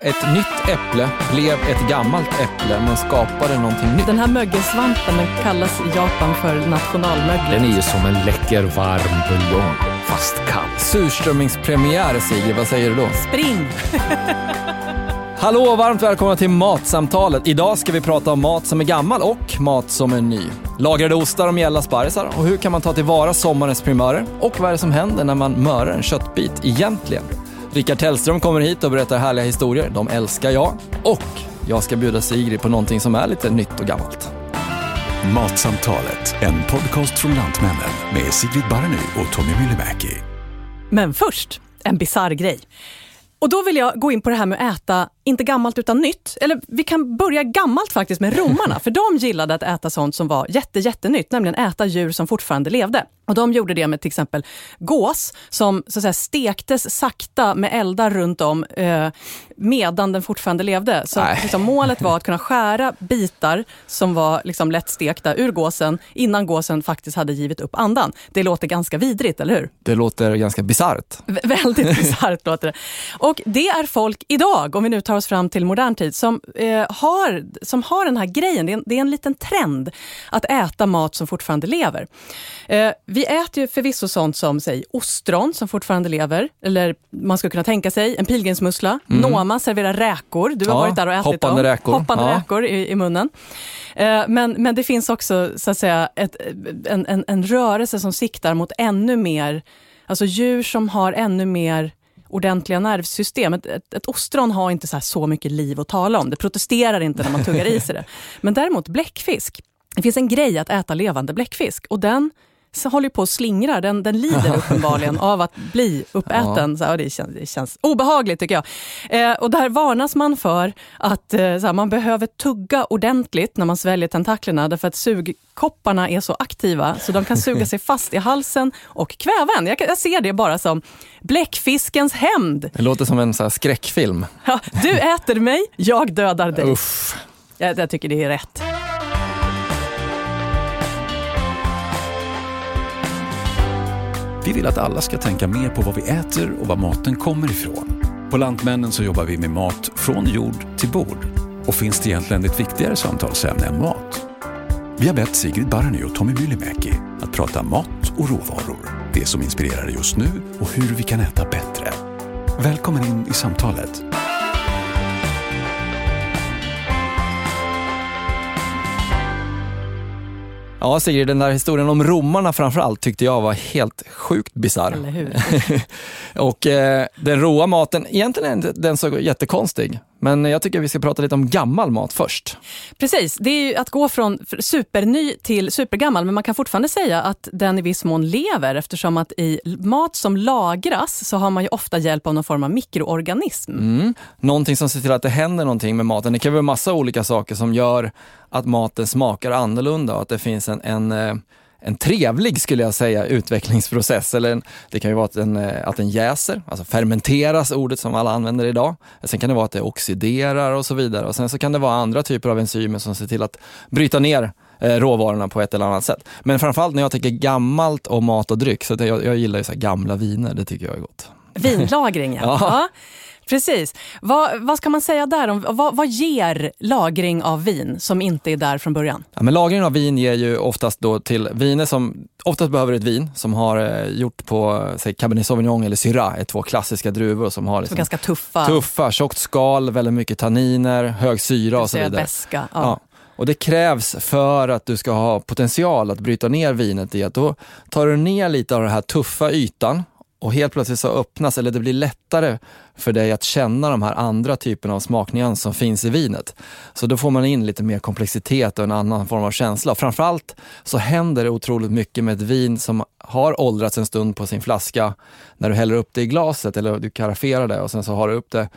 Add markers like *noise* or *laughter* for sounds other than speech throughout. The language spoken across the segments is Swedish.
Ett nytt äpple blev ett gammalt äpple men skapade någonting nytt. Den här mögelsvampen den kallas i Japan för nationalmögel. Den är ju som en läcker varm buljong, fast kall. Surströmmingspremiär, Sigrid. Vad säger du då? Spring! *laughs* Hallå och varmt välkomna till Matsamtalet. Idag ska vi prata om mat som är gammal och mat som är ny. Lagrade ostar och mjälla sparrisar och hur kan man ta tillvara sommarens primörer? Och vad är det som händer när man mörar en köttbit egentligen? Rickard Tellström kommer hit och berättar härliga historier. De älskar jag. Och jag ska bjuda Sigrid på någonting som är lite nytt och gammalt. Matsamtalet, en podcast från Lantmännen med Sigrid Barny och Tommy Myllymäki. Men först, en bizarr grej. Och då vill jag gå in på det här med att äta, inte gammalt utan nytt. Eller vi kan börja gammalt faktiskt med romarna, för de gillade att äta sånt som var jätte, jättenytt, nämligen äta djur som fortfarande levde. Och de gjorde det med till exempel gås som så att säga, stektes sakta med eldar runt om eh, medan den fortfarande levde. Så liksom, målet var att kunna skära bitar som var liksom, lättstekta ur gåsen innan gåsen faktiskt hade givit upp andan. Det låter ganska vidrigt, eller hur? Det låter ganska bisarrt. Väldigt bisarrt låter det. Och det är folk idag, om vi nu tar oss fram till modern tid, som, eh, har, som har den här grejen. Det är, en, det är en liten trend att äta mat som fortfarande lever. Eh, vi äter ju förvisso sånt som säg, ostron som fortfarande lever, eller man skulle kunna tänka sig en pilgrimsmussla. Mm. Noma serverar räkor, du har ja, varit där och ätit hoppande dem. Räkor. Hoppande ja. räkor i, i munnen. Eh, men, men det finns också så att säga ett, en, en, en rörelse som siktar mot ännu mer, alltså djur som har ännu mer ordentliga nervsystem. Ett, ett, ett ostron har inte så, så mycket liv att tala om. Det protesterar inte när man tuggar i sig det. *laughs* Men däremot bläckfisk. Det finns en grej att äta levande bläckfisk och den håller på att slingra. Den, den lider *laughs* uppenbarligen av att bli uppäten. Så, det, känns, det känns obehagligt tycker jag. Eh, och där varnas man för att eh, så man behöver tugga ordentligt när man sväljer tentaklerna därför att sugkopparna är så aktiva så de kan suga sig *laughs* fast i halsen och kväva en. Jag, jag ser det bara som bläckfiskens hämnd. Det låter som en så skräckfilm. Ja, du äter mig, jag dödar dig. Uff. Jag, jag tycker det är rätt. Vi vill att alla ska tänka mer på vad vi äter och var maten kommer ifrån. På Lantmännen så jobbar vi med mat från jord till bord. Och finns det egentligen ett viktigare samtalsämne än mat? Vi har bett Sigrid Barny och Tommy Myllymäki att prata mat och råvaror. Det som inspirerar just nu och hur vi kan äta bättre. Välkommen in i samtalet. Ja Sigrid, den där historien om romarna framförallt tyckte jag var helt sjukt bisarr. Eller hur? *laughs* och eh, den råa maten, egentligen är den så jättekonstig. Men jag tycker vi ska prata lite om gammal mat först. Precis, det är ju att gå från superny till supergammal, men man kan fortfarande säga att den i viss mån lever eftersom att i mat som lagras så har man ju ofta hjälp av någon form av mikroorganism. Mm. Någonting som ser till att det händer någonting med maten. Det kan vara massa olika saker som gör att maten smakar annorlunda och att det finns en, en en trevlig, skulle jag säga, utvecklingsprocess. Eller en, det kan ju vara att den, att den jäser, alltså fermenteras, ordet som alla använder idag. Sen kan det vara att det oxiderar och så vidare. Och sen så kan det vara andra typer av enzymer som ser till att bryta ner eh, råvarorna på ett eller annat sätt. Men framförallt när jag tänker gammalt och mat och dryck, så jag, jag gillar ju så gamla viner, det tycker jag är gott. Vinlagring, ja. *laughs* ja. Precis. Vad, vad ska man säga där? Om, vad, vad ger lagring av vin som inte är där från början? Ja, men lagring av vin ger ju oftast då till viner som oftast behöver ett vin som har eh, gjort på säg, Cabernet Sauvignon eller Syrah, är två klassiska druvor som har liksom, ganska tuffa. tuffa, tjockt skal, väldigt mycket tanniner, hög syra och så vidare. Beska, ja. ja. Och det krävs för att du ska ha potential att bryta ner vinet i att då tar du ner lite av den här tuffa ytan och helt plötsligt så öppnas, eller det blir lättare för dig att känna de här andra typerna av smaknyanser som finns i vinet. Så då får man in lite mer komplexitet och en annan form av känsla. Och Framförallt så händer det otroligt mycket med ett vin som har åldrats en stund på sin flaska. När du häller upp det i glaset eller du karafferar det och sen så har du upp det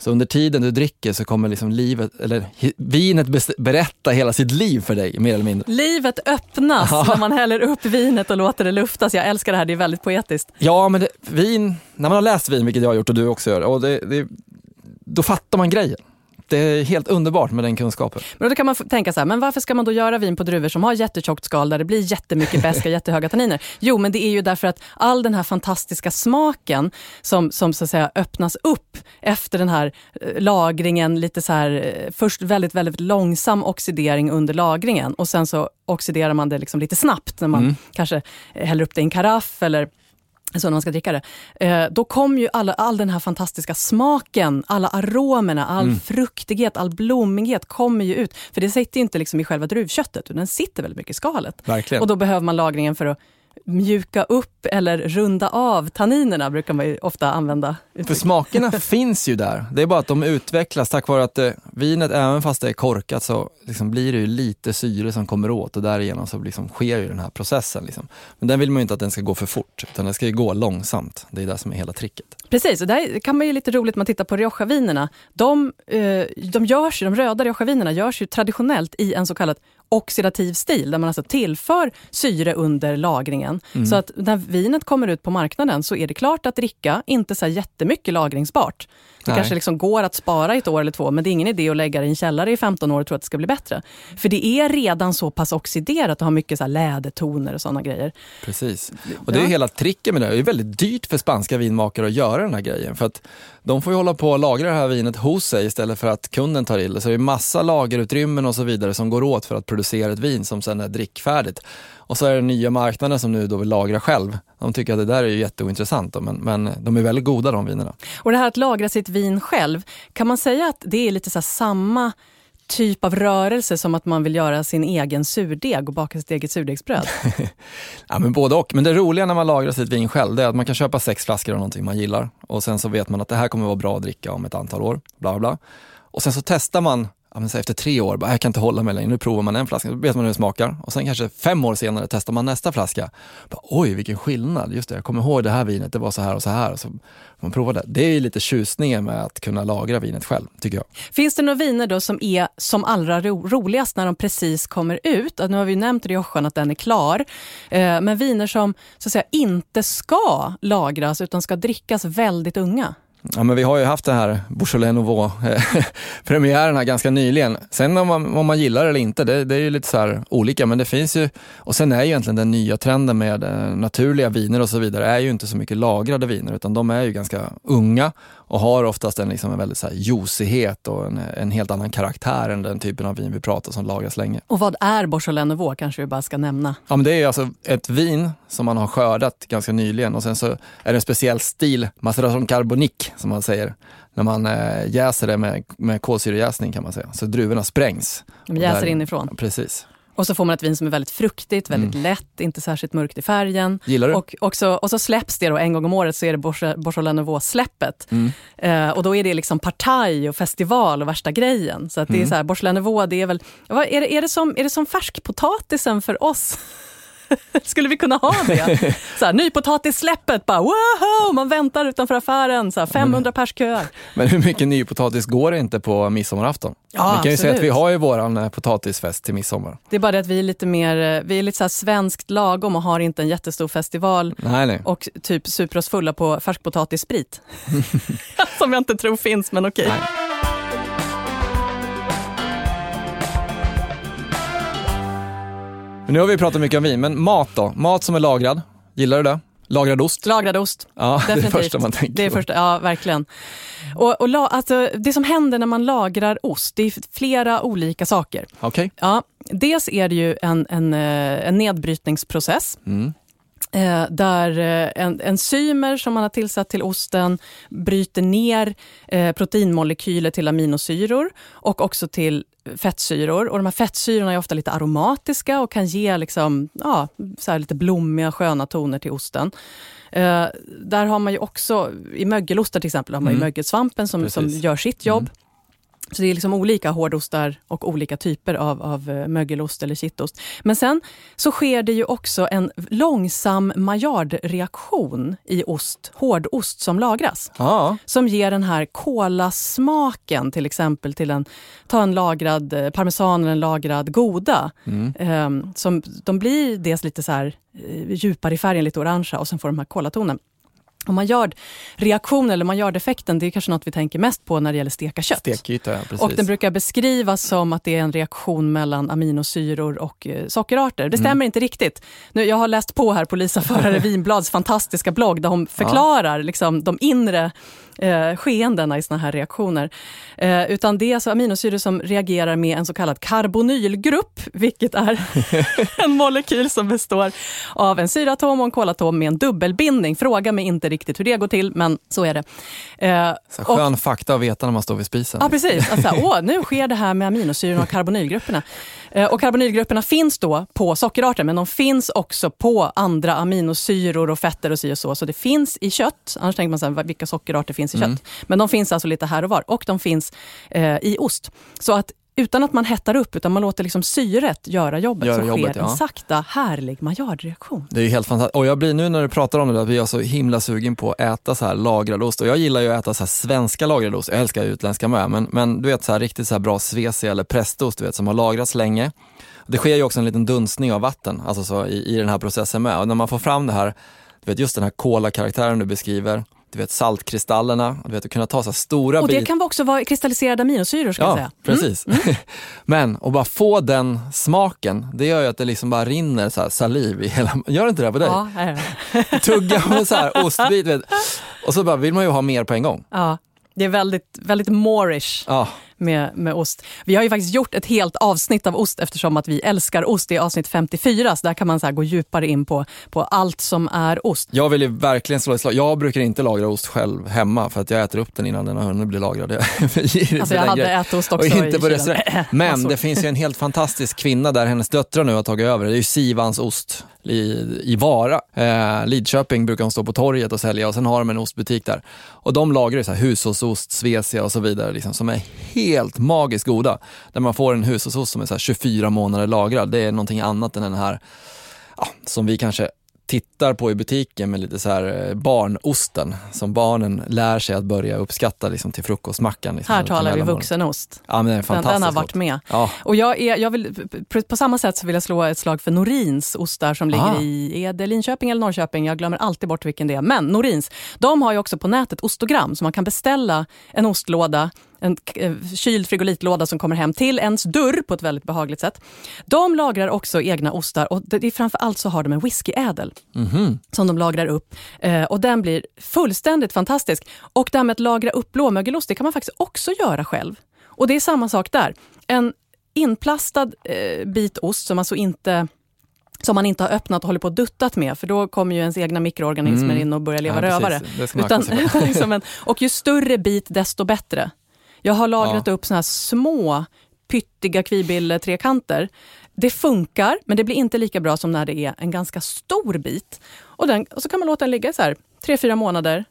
så under tiden du dricker så kommer liksom livet, eller vinet berätta hela sitt liv för dig, mer eller mindre. Livet öppnas ja. när man häller upp vinet och låter det luftas. Jag älskar det här, det är väldigt poetiskt. Ja, men det, vin, när man har läst vin, vilket jag har gjort och du också gör, och det, det, då fattar man grejen. Det är helt underbart med den kunskapen. Men då kan man tänka så här, men varför ska man då göra vin på druvor som har jättetjockt skal där det blir jättemycket beska, *laughs* jättehöga tanniner? Jo, men det är ju därför att all den här fantastiska smaken som, som så att säga öppnas upp efter den här eh, lagringen, lite så här, eh, först väldigt, väldigt långsam oxidering under lagringen och sen så oxiderar man det liksom lite snabbt när man kanske eh, häller upp det i en karaff eller så när man ska dricka det. Eh, då kom ju alla, all den här fantastiska smaken, alla aromerna, all fruktighet, all blommighet kommer ju ut. För det sitter ju inte liksom i själva druvköttet, utan den sitter väldigt mycket i skalet. Verkligen. Och då behöver man lagringen för att mjuka upp eller runda av tanninerna, brukar man ju ofta använda. För smakerna *laughs* finns ju där. Det är bara att de utvecklas tack vare att eh, vinet, även fast det är korkat, så liksom blir det ju lite syre som kommer åt och därigenom så liksom sker ju den här processen. Liksom. Men den vill man ju inte att den ska gå för fort, utan den ska ju gå långsamt. Det är det som är hela tricket. Precis, och där kan man ju lite roligt man tittar på Rioja-vinerna. De, eh, de, görs ju, de röda Rioja-vinerna görs ju traditionellt i en så kallad oxidativ stil, där man alltså tillför syre under lagringen. Så att när vinet kommer ut på marknaden så är det klart att dricka, inte så här jättemycket lagringsbart. Det Nej. kanske liksom går att spara ett år eller två, men det är ingen idé att lägga det i en källare i 15 år och tro att det ska bli bättre. För det är redan så pass oxiderat och har mycket så lädertoner och sådana grejer. Precis. Och det är Ja. hela tricket med det. Det är väldigt dyrt för spanska vinmakare att göra den här grejen. För att de får ju hålla på och lagra det här vinet hos sig istället för att kunden tar in det. Så det är massa lagerutrymmen och så vidare som går åt för att producera ett vin som sen är drickfärdigt. Och så är det nya marknaden som nu då vill lagra själv. De tycker att det där är ju jätteointressant då, men, men de är väldigt goda de vinerna. Och det här att lagra sitt vin själv, kan man säga att det är lite så samma typ av rörelse som att man vill göra sin egen surdeg och baka sitt eget surdegsbröd? *laughs* Ja, men både och. Men det roliga när man lagrar sitt vin själv, det är att man kan köpa sex flaskor av någonting man gillar och sen så vet man att det här kommer vara bra att dricka om ett antal år. Bla, bla. Och sen så testar man ja, men så efter tre år, bara, jag kan inte hålla mig längre, nu provar man en flaska, då vet man hur det smakar. Och sen kanske fem år senare testar man nästa flaska. Bara, Oj, vilken skillnad, just det, jag kommer ihåg det här vinet, det var så här och så här. Och så man provar det. det är lite tjusningen med att kunna lagra vinet själv, tycker jag. Finns det några viner då som är som allra ro roligast när de precis kommer ut? Att Nu har vi nämnt Riojan att den är klar. Eh, men viner som så att säga, inte ska lagras utan ska drickas väldigt unga. Ja, men vi har ju haft det här Beaujolais Nouveau-premiären eh, *laughs* här ganska nyligen. Sen om man, om man gillar det eller inte, det, det är ju lite så här olika, men det finns ju, och sen är ju egentligen den nya trenden med eh, naturliga viner och så vidare, är ju inte så mycket lagrade viner, utan de är ju ganska unga och har oftast en, liksom en väldigt så juicighet och en, en helt annan karaktär än den typen av vin vi pratar som lagras länge. Och vad är Beaujolais Nouveau kanske vi bara ska nämna. Ja, men det är alltså ett vin som man har skördat ganska nyligen och sen så är det en speciell stil, maceration carbonique som man säger, när man eh, jäser det med, med kolsyrejäsning kan man säga. Så druvorna sprängs. De jäser där- inifrån. Precis. Och så får man ett vin som är väldigt fruktigt, väldigt lätt, inte särskilt mörkt i färgen. Gillar du? Och, också, och så släpps det då en gång om året, så är det Bourge- Beaujolais Nouveau-släppet. Eh, och då är det liksom partaj och festival och värsta grejen. Så att det är så här, Beaujolais Nouveau, det är väl... Vad, är, det, är, det som, är det som färskpotatisen för oss? *laughs* Skulle vi kunna ha det? Så här, nypotatissläppet, bara wow! Man väntar utanför affären, så här, 500 pers köar. Men hur mycket nypotatis går det inte på midsommarafton? Ja, vi kan ju säga att absolut. vi har ju våran eh, potatisfest till midsommar. Det är bara det att vi är lite mer, eh, vi är lite så här svenskt lagom och har inte en jättestor festival. Nej, nej. och typ super oss fulla på färskpotatissprit. *laughs* Som jag inte tror finns, men okej. Men nu har vi pratat mycket om vin, men mat då? Mat som är lagrad, gillar du det? Lagrad ost? Lagrad ost. Ja, det är det Definitivt. första man tänker Det är första, ja, verkligen. Och, och la, alltså, det som händer när man lagrar ost, det är flera olika saker. Okej. Ja, dels är det ju en, en, eh, en nedbrytningsprocess. Mm. Eh, där eh, en, enzymer som man har tillsatt till osten bryter ner eh, proteinmolekyler till aminosyror och också till fettsyror. Och de här fettsyrorna är ofta lite aromatiska och kan ge liksom, ja, så lite blommiga sköna toner till osten. Eh, där har man ju också, i mögelostar till exempel, har man Mm. mögelsvampen som, som gör sitt jobb. Så det är liksom olika hårdostar och olika typer av, av eh, mögelost eller kittost. Men sen så sker det ju också en långsam Maillard-reaktion i ost, hårdost som lagras. Ja, Som ger den här kolasmaken till exempel till en, ta en lagrad eh, parmesan eller en lagrad goda. Mm. Ehm, som, de blir dels lite så här eh, djupare i färgen, lite orangea och sen får de här kolatonen. Och Maillard-reaktionen eller Maillard-effekten, det är kanske något vi tänker mest på när det gäller steka kött. Stekyta, ja, precis. Och den brukar beskrivas som att det är en reaktion mellan aminosyror och eh, sockerarter. Det stämmer Mm. inte riktigt. Nu, jag har läst på här på Lisa Förare *laughs* Winblads fantastiska blogg där hon förklarar liksom, de inre eh, skeendena i såna här reaktioner. Eh, utan det är alltså aminosyror som reagerar med en så kallad karbonylgrupp, vilket är *laughs* en molekyl som består av en syratom och en kolatom med en dubbelbindning. Fråga mig inte riktigt hur det går till, men så är det. Eh, Så skön fakta att veta när man står vid spisen. Ja, precis. Alltså, *laughs* åh, nu sker det här med aminosyrorna och karbonylgrupperna. Eh, och karbonylgrupperna finns då på sockerarter, men de finns också på andra aminosyror och fetter och si och så. Så det finns i kött. Annars tänker man så här, vilka sockerarter finns i kött? Men de finns alltså lite här och var. Och de finns eh, i ost. Så att utan att man hettar upp, utan man låter liksom syret göra jobbet, Göra så jobbet, sker en ja. sakta, härlig Maillard-reaktion. Det är ju helt fantastiskt. Och jag blir nu när du pratar om det, där, blir jag så himla sugen på att äta så här lagrad ost. Och jag gillar ju att äta så svenska lagrad ost. Jag älskar utländska med. Men, men du vet så här riktigt så här bra svesi eller prästost du vet, som har lagrats länge. Det sker ju också en liten dunstning av vatten alltså så i, i den här processen med. Och när man får fram det här, du vet just den här kolakaraktären du beskriver, du vet saltkristallerna, du vet att kunna ta så stora Och det bitar. kan också vara kristalliserade aminosyror, ska jag Ja, säga. Mm. precis. *laughs* Men att bara få den smaken, det gör ju att det liksom bara rinner så saliv i hela... *laughs* Gör det inte det på dig? Ja, det. *laughs* Tugga en så här ostbit, vet. och så bara vill man ju ha mer på en gång. ja. Det är väldigt, väldigt moorish. Ja, med, med ost. Vi har ju faktiskt gjort ett helt avsnitt av ost eftersom att vi älskar ost. Det är avsnitt 54, så där kan man så gå djupare in på, på allt som är ost. jag vill ju verkligen slå ett slag. Jag brukar inte lagra ost själv hemma för att jag äter upp den innan den har hunnit bli lagrad. *laughs* Alltså jag hade ätost Och också inte i på restaurang. *clears throat* Men Massor. det finns ju en helt fantastisk kvinna där hennes döttrar nu har tagit över. Det är ju Sivans ost i, i Vara. Eh, Lidköping brukar hon stå på torget och sälja och sen har de en ostbutik där. Och de lagrar ju så här hushållsost, Svecia och så vidare liksom, som är helt magiskt goda. Där man får en hushållsost som är så här 24 månader lagrad. Det är någonting annat än den här ja, som vi kanske tittar på i butiken med lite så här eh, barnosten som barnen lär sig att börja uppskatta liksom, till frukostmackan. Liksom, Här talar vi vuxenost. Ja, men det är en Den, den har varit med. Ja, Och jag är, jag vill, på- på samma sätt så vill jag slå ett slag för Norins ostar som ligger Ah. i är det Linköping eller Norrköping. Jag glömmer alltid bort vilken det är. Men Norins, de har ju också på nätet ostogram så man kan beställa en ostlåda en eh, kyld frigolitlåda som kommer hem till ens dörr på ett väldigt behagligt sätt. De lagrar också egna ostar och det är framför allt så har de en whiskyädel Mhm. som de lagrar upp. Eh, och den blir fullständigt fantastisk. Och det här med att lagra upp blåmögelost, det kan man faktiskt också göra själv. Och det är samma sak där. En inplastad eh, bit ost som alltså inte som man inte har öppnat och håller på och duttat med, för då kommer ju ens egna mikroorganismer Mm. in och börjar leva Ja, rövare. Utan, *laughs* liksom en, och ju större bit, desto bättre. Jag har lagrat upp såna här små, pyttiga kvibille trekanter. Det funkar, men det blir inte lika bra som när det är en ganska stor bit. Och, den, och så kan man låta den ligga så här, tre, fyra månader.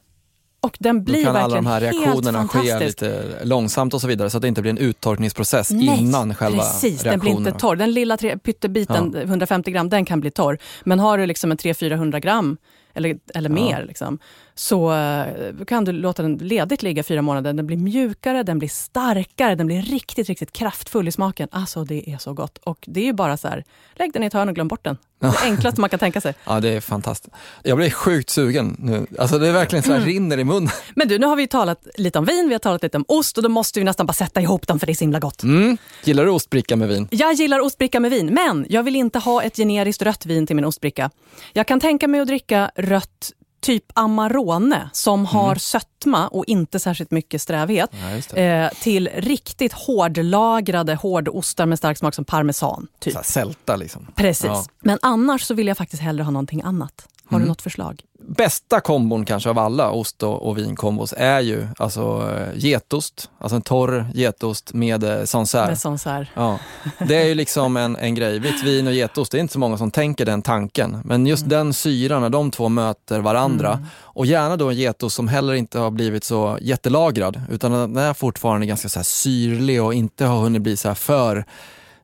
Och den Då blir kan alla verkligen de här helt reaktionerna ske fantastisk. lite långsamt och så vidare så att det inte blir en uttorkningsprocess Nej, innan själva precis, den reaktionen. blir inte torr. Den lilla tre, pyttebiten, 150 gram, den kan bli torr. Men har du liksom en 300-400 gram eller, eller mer, liksom, så eh, kan du låta den ledigt ligga fyra månader. Den blir mjukare, den blir starkare, den blir riktigt, riktigt kraftfull i smaken. Alltså det är så gott. Och det är ju bara så här, lägg den i ett hörn och glöm bort den. Det enklaste man kan tänka sig. Ja, det är fantastiskt. Jag blir sjukt sugen nu. Alltså det är verkligen så här Mm. rinner i munnen. Men du, nu har vi ju talat lite om vin, vi har talat lite om ost och då måste vi nästan bara sätta ihop dem för det är så himla gott. Mm. Gillar du ostbricka med vin? Jag gillar ostbricka med vin, men jag vill inte ha ett generiskt rött vin till min ostbricka. Jag kan tänka mig att dricka rött typ Amarone som har sötma och inte särskilt mycket strävhet. Ja. Eh, till riktigt hårdlagrade hårdostar med stark smak som parmesan. Typ. Så sälta liksom. Precis. Ja. Men annars så vill jag faktiskt hellre ha någonting annat. Har du något förslag? Bästa kombon kanske av alla ost och, och vinkombos är ju alltså eh, getost, alltså en torr getost med eh, Sancerre. Med här. Ja, det är ju liksom en, en grej. Vitt vin och getost, det är inte så många som tänker den tanken. Men just den syran, när de två möter varandra och gärna då en getost som heller inte har blivit så jättelagrad utan den är fortfarande ganska så syrlig och inte har hunnit bli så här för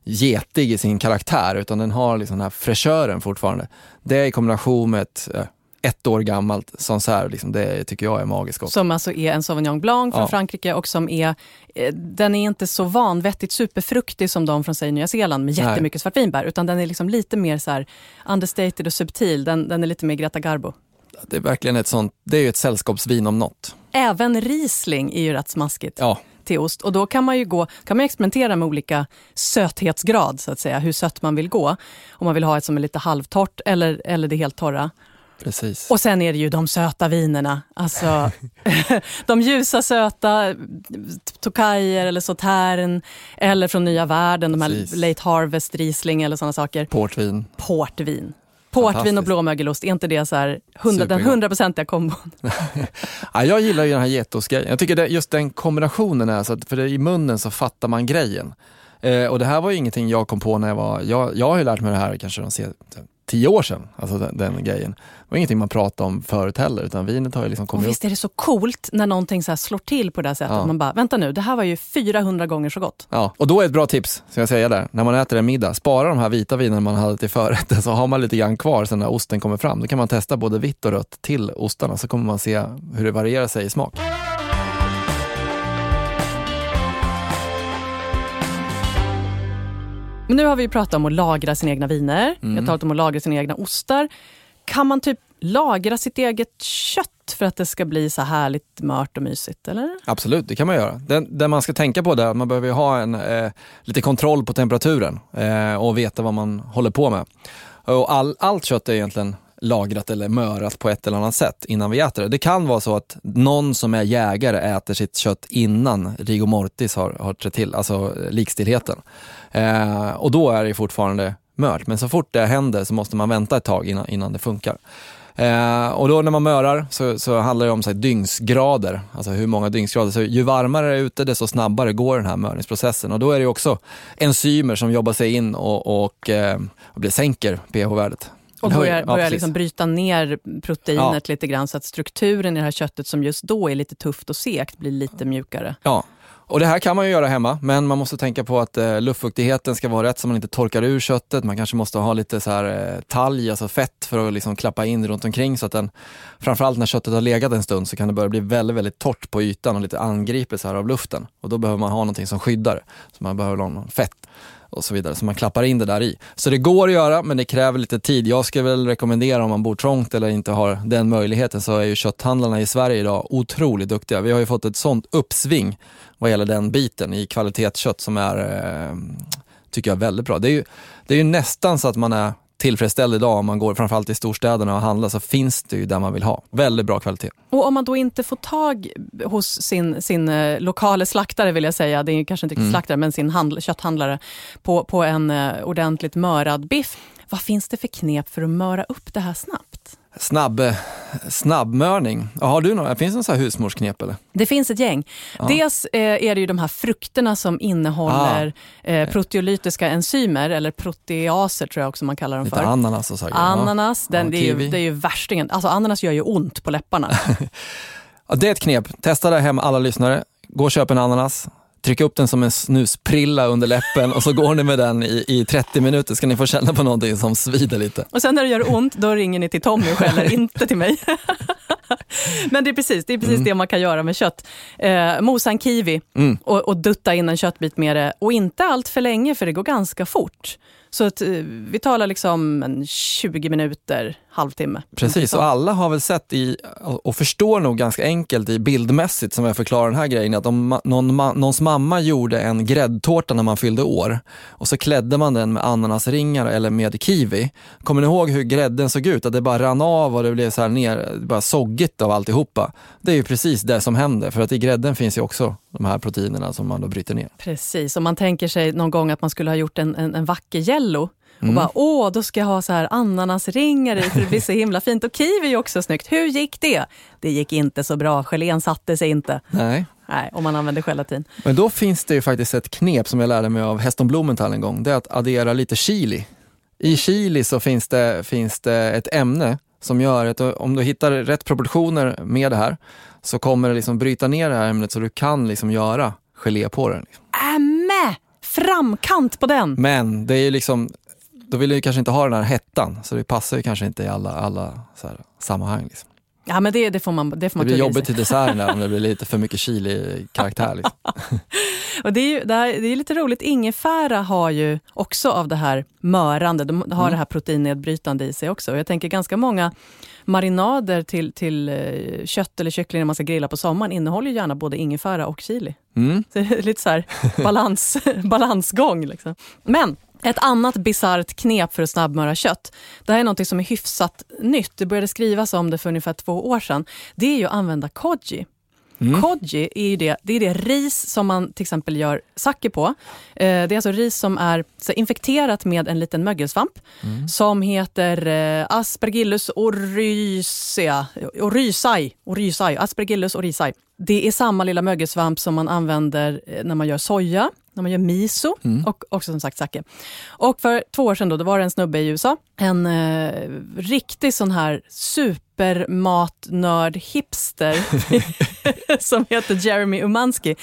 getig i sin karaktär utan den har liksom den här fräschören fortfarande. Det i kombination med ett eh, ett år gammalt Sancerre, liksom, det tycker jag är magiskt gott. Som alltså är en Sauvignon Blanc från Ja. Frankrike och som är, eh, den är inte så vanvettigt superfruktig som de från säg Nya Zeeland med Nej. jättemycket svartvinbär, utan den är liksom lite mer så här understated och subtil. Den, den är lite mer Greta Garbo. Det är verkligen ett sånt, det är ju ett sällskapsvin om något. Även Riesling är ju rätt smaskigt Ja, till ost. Och då kan man ju gå, kan man experimentera med olika söthetsgrad, så att säga. Hur sött man vill gå. Om man vill ha ett som är lite halvtorrt eller, eller det helt torra. precis. Och sen är det ju de söta vinerna. Alltså, *laughs* de ljusa söta, Tokajer eller Sautern eller från nya världen, de här Precis. Late Harvest, Riesling eller sådana saker. Portvin. Portvin. Portvin och blåmögelost, är inte det så här 100, den hundraprocentiga kombon? *laughs* Ja, jag gillar ju den här getostgrejen. Jag tycker det, just den kombinationen är så att för det, i munnen så fattar man grejen. Eh, och det här var ju ingenting jag kom på när jag var, jag, jag har ju lärt mig det här kanske de se, tio år sedan, alltså den, den grejen. Det var ingenting man pratade om förut heller, utan vinet har ju liksom Och kommit upp. visst är det så coolt när någonting så slår till på det här sättet. Ja. Man bara, vänta nu, det här var ju 400 gånger så gott. Ja, och då är ett bra tips, ska jag säga där, när man äter en middag, spara de här vita vinen man hade till förrätten *laughs* så har man lite grann kvar sen när osten kommer fram. Då kan man testa både vitt och rött till ostarna så kommer man se hur det varierar sig i smak. Men nu har vi pratat om att lagra sina egna viner. Vi Mm. har talat om att lagra sina egna ostar. Kan man typ lagra sitt eget kött för att det ska bli så härligt mört och mysigt? Eller? Absolut, det kan man göra. Det, det man ska tänka på är att man behöver ha en, eh, lite kontroll på temperaturen eh, och veta vad man håller på med. Och all, allt kött är egentligen lagrat eller mörat på ett eller annat sätt innan vi äter det. Det kan vara så att någon som är jägare äter sitt kött innan rigor mortis har, har trätt till, alltså eh, likstillheten. Eh, och då är det fortfarande mört, men så fort det händer så måste man vänta ett tag innan, innan det funkar. Eh, och då när man mörar så, så handlar det om så här, dygnsgrader, alltså hur många dygnsgrader. Så ju varmare det är ute desto snabbare går den här mörningsprocessen. Och då är det också enzymer som jobbar sig in och, och, eh, och blir, sänker pH-värdet. Och börjar, Ja, börjar liksom bryta ner proteinet lite grann så att strukturen i det här köttet som just då är lite tufft och segt blir lite mjukare. Ja, och det här kan man ju göra hemma, men man måste tänka på att eh, luftfuktigheten ska vara rätt så man inte torkar ur köttet. Man kanske måste ha lite så här eh, talg, alltså fett för att liksom klappa in runt omkring så att den, framförallt när köttet har legat en stund så kan det börja bli väldigt, väldigt torrt på ytan och lite angripet så här av luften. Och då behöver man ha någonting som skyddar, så man behöver ha någon fett och så vidare, så man klappar in det där i. Så det går att göra, men det kräver lite tid. Jag skulle väl rekommendera om man bor trångt eller inte har den möjligheten så är ju kötthandlarna i Sverige idag otroligt duktiga. Vi har ju fått ett sånt uppsving vad gäller den biten i kvalitetskött som är, eh, tycker jag, väldigt bra. Det är, ju, det är ju nästan så att man är tillfredsställd idag om man går framförallt i storstäderna och handlar så finns det ju där man vill ha. Väldigt bra kvalitet. Och om man då inte får tag hos sin, sin eh, lokale slaktare, vill jag säga, det är kanske inte Mm. slaktare, men sin handl- kötthandlare, på, på en eh, ordentligt mörad biff. Vad finns det för knep för att möra upp det här snabbt? Snabb, eh, snabbmörning. Ja, Har du några, finns det här husmorsknep eller? Det finns ett gäng. Dels eh, är det ju de här frukterna som innehåller eh, proteolytiska enzymer, eller proteaser tror jag också man kallar dem Lite för. ananas och saker. Ananas, Ja. den, Ja, det, är ju, det är ju värstingen. Alltså ananas gör ju ont på läpparna. *laughs* Ja, det är ett knep. Testa det hem alla lyssnare. Gå och köp en ananas. Tryck upp den som en snusprilla under läppen och så går ni med den i, i 30 minuter ska ni få känna på någonting som svider lite. Och sen när det gör ont, då ringer ni till Tommy och skäller, *laughs* inte till mig. Men det är precis, det, är precis det man kan göra med kött. Eh, mosa en kiwi Mm. och, och dutta in en köttbit med det. Och inte allt för länge, för det går ganska fort. Så att, eh, vi talar liksom en 20 minuter, halvtimme. Precis, och alla har väl sett i, och förstår nog ganska enkelt i bildmässigt som jag förklarar den här grejen, att om någon, någons mamma gjorde en gräddtårta när man fyllde år och så klädde man den med ananasringar eller med kiwi. Kommer ni ihåg hur grädden såg ut? Att det bara rann av och det blev så här ner, bara soggigt av alltihopa. Det är ju precis det som händer, för att i grädden finns ju också de här proteinerna som man då bryter ner. Precis, om man tänker sig någon gång att man skulle ha gjort en, en, en vacker jello och Mm. bara åh, då ska jag ha så här ananasringar i för det blir så himla fint. Och kiwi är också snyggt. Hur gick det? Det gick inte så bra, gelén satte sig inte. Nej. Nej, om man använder gelatin. Men då finns det ju faktiskt ett knep som jag lärde mig av Heston Blumenthal en gång. Det är att addera lite chili. I chili så finns det, finns det ett ämne som gör att om du hittar rätt proportioner med det här så kommer det liksom bryta ner det här ämnet så du kan liksom göra gelé på det. Liksom. Ämme! Framkant på den! Men det är ju liksom, då vill ju kanske inte ha den här hettan så det passar ju kanske inte i alla, alla här sammanhang. Liksom. Ja, men det, det får man, det får Det man blir i sig. jobbigt till desserten där om det blir *laughs* lite för mycket chili-karaktär. Liksom. *laughs* Och det, är ju, det, här, det är lite roligt, ingefära har ju också av det här mörande, de har Mm. det här proteinnedbrytande i sig också. Och jag tänker ganska många marinader till, till eh, kött eller kyckling när man ska grilla på sommaren innehåller ju gärna både ingefära och chili. Mm. *laughs* Så det är lite så här balans, balansgång. Liksom. Men ett annat bisarrt knep för att snabbmöra kött, det här är något som är hyfsat nytt. Det började skrivas om det för ungefär två år sedan. Det är ju att använda koji. Mm. Koji är ju det, det, är det ris som man till exempel gör sake på. Eh, det är alltså ris som är infekterat med en liten mögelsvamp Mm. som heter eh, Aspergillus oryzea, orysai, orysai, Aspergillus orysai. Det är samma lilla mögelsvamp som man använder eh, när man gör soja, när man gör miso Mm. och också som sagt sake. Och för två år sedan då, då var det en snubbe i USA, en eh, riktig sån här supermatnörd-hipster *laughs* *laughs* som heter Jeremy Umansky,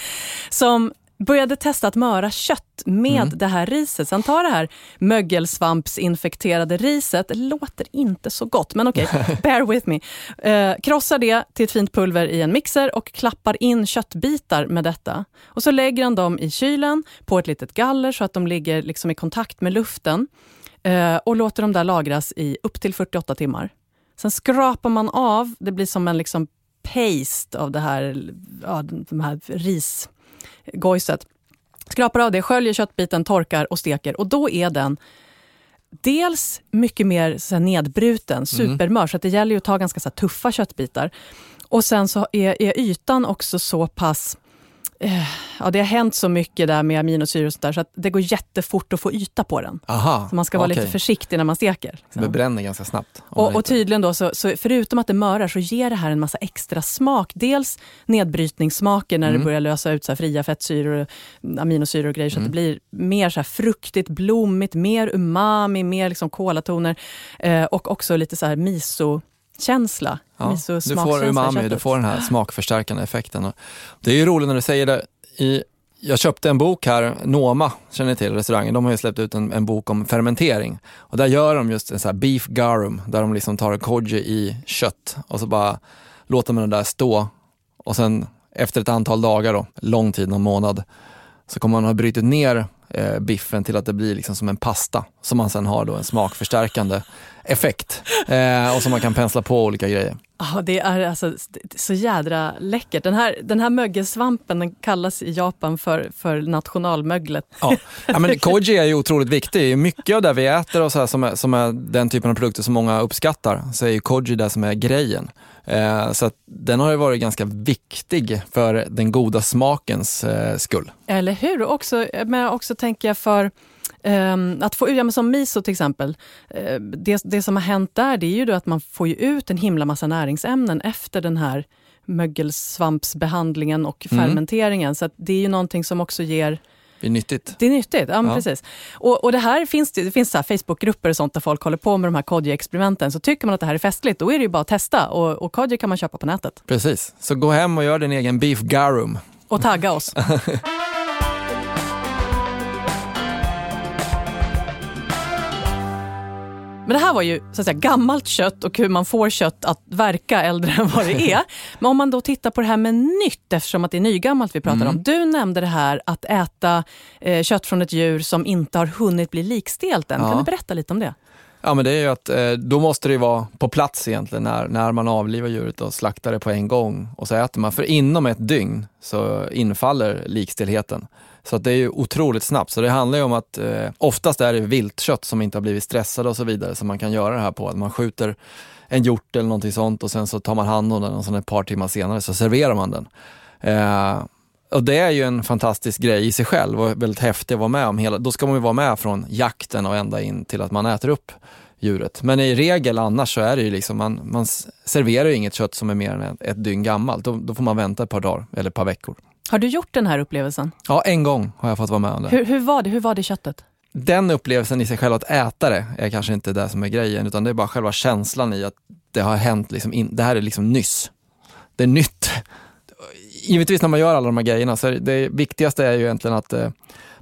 som började testa att möra kött med Mm. det här riset. Så han tar det här mögelsvampsinfekterade riset, låter inte så gott, men okej, *laughs* bear with me. Eh, krossar det till ett fint pulver i en mixer och klappar in köttbitar med detta. Och så lägger han dem i kylen på ett litet galler så att de ligger liksom i kontakt med luften eh, och låter dem där lagras i upp till 48 timmar. Sen skrapar man av, det blir som en liksom paste av det här, ja, de här risgojset. Skrapar av det, sköljer köttbiten, torkar och steker och då är den dels mycket mer så nedbruten, supermör, så att det gäller ju att ta ganska så tuffa köttbitar. Och sen så är, är ytan också så pass Ja, det har hänt så mycket där med aminosyror och sånt där, så att det går jättefort att få yta på den. Aha, Så man ska vara okej. lite försiktig när man steker. Det liksom. bränner ganska snabbt. Och, och tydligen då, så, så förutom att det mörar så ger det här en massa extra smak. Dels nedbrytningssmaker när Mm. det börjar lösa ut så fria fettsyror, aminosyror och grejer. Så Mm. att det blir mer så fruktigt, blommigt, mer umami, mer liksom kolatoner. Eh, och också lite så här miso-känsla. Ja, du får umami, du får den här smakförstärkande effekten. Det är ju roligt när du säger det. I, jag köpte en bok här, Noma, känner ni till restaurangen? De har ju släppt ut en, en bok om fermentering. Och där gör de just en sån här beef garum, där de liksom tar koji i kött och så bara låter man det där stå. Och sen efter ett antal dagar, då, lång tid, någon månad, så kommer man ha brutit ner eh, biffen till att det blir liksom som en pasta som man sen har då en smakförstärkande effekt eh, och som man kan pensla på olika grejer. Ja, det är alltså så jädra läckert. Den här, den här mögelsvampen den kallas i Japan för, för nationalmöglet. Ja. ja, men koji är ju otroligt viktig. Mycket av det vi äter och så här, som, är, som är den typen av produkter som många uppskattar, så är ju koji det som är grejen. Eh, så den har ju varit ganska viktig för den goda smakens eh, skull. Eller hur? Också, men också tänker jag för att få ut, ja, men som miso till exempel, eh, det, det som har hänt där det är ju då att man får ut en himla massa näringsämnen efter den här mögelsvampsbehandlingen och Mm. fermenteringen. Så att det är ju någonting som också ger Det är nyttigt. det är nyttigt, ja, Ja. precis. Och, och det här finns det, finns så här Facebookgrupper och sånt där folk håller på med de här koji-experimenten. Så tycker man att det här är festligt, då är det ju bara att testa. Och, och koji kan man köpa på nätet. Precis. Så gå hem och gör din egen beef garum. Och tagga oss. *laughs* Men det här var ju så att säga, gammalt kött och hur man får kött att verka äldre *laughs* än vad det är. *laughs* Men om man då tittar på det här med nytt, eftersom att det är nygammalt vi pratar om. Du nämnde det här att äta eh, kött från ett djur som inte har hunnit bli likstelt än. Ja. Kan du berätta lite om det? Ja men det är ju att eh, då måste det ju vara på plats egentligen när, när man avlivar djuret och slaktar det på en gång och så äter man. För inom ett dygn så infaller likstelheten. Så att det är ju otroligt snabbt. Så det handlar ju om att eh, oftast är det viltkött som inte har blivit stressade och så vidare som man kan göra det här på. Att man skjuter en hjort eller någonting sånt och sen så tar man hand om den och sen ett par timmar senare så serverar man den. Eh, och det är ju en fantastisk grej i sig själv och väldigt häftig att vara med om. Hela, då ska man ju vara med från jakten och ända in till att man äter upp djuret. Men i regel annars så är det ju liksom, man, man serverar ju inget kött som är mer än ett, ett dygn gammalt. Då, då får man vänta ett par dagar eller ett par veckor. Har du gjort den här upplevelsen? Ja, en gång har jag fått vara med om det. Hur, hur, var, det? hur var det köttet? Den upplevelsen i sig själv att äta det är kanske inte det som är grejen, utan det är bara själva känslan i att det har hänt, liksom in, det här är liksom nyss. Det är nytt. Givetvis när man gör alla de här grejerna, så det viktigaste är ju egentligen att eh,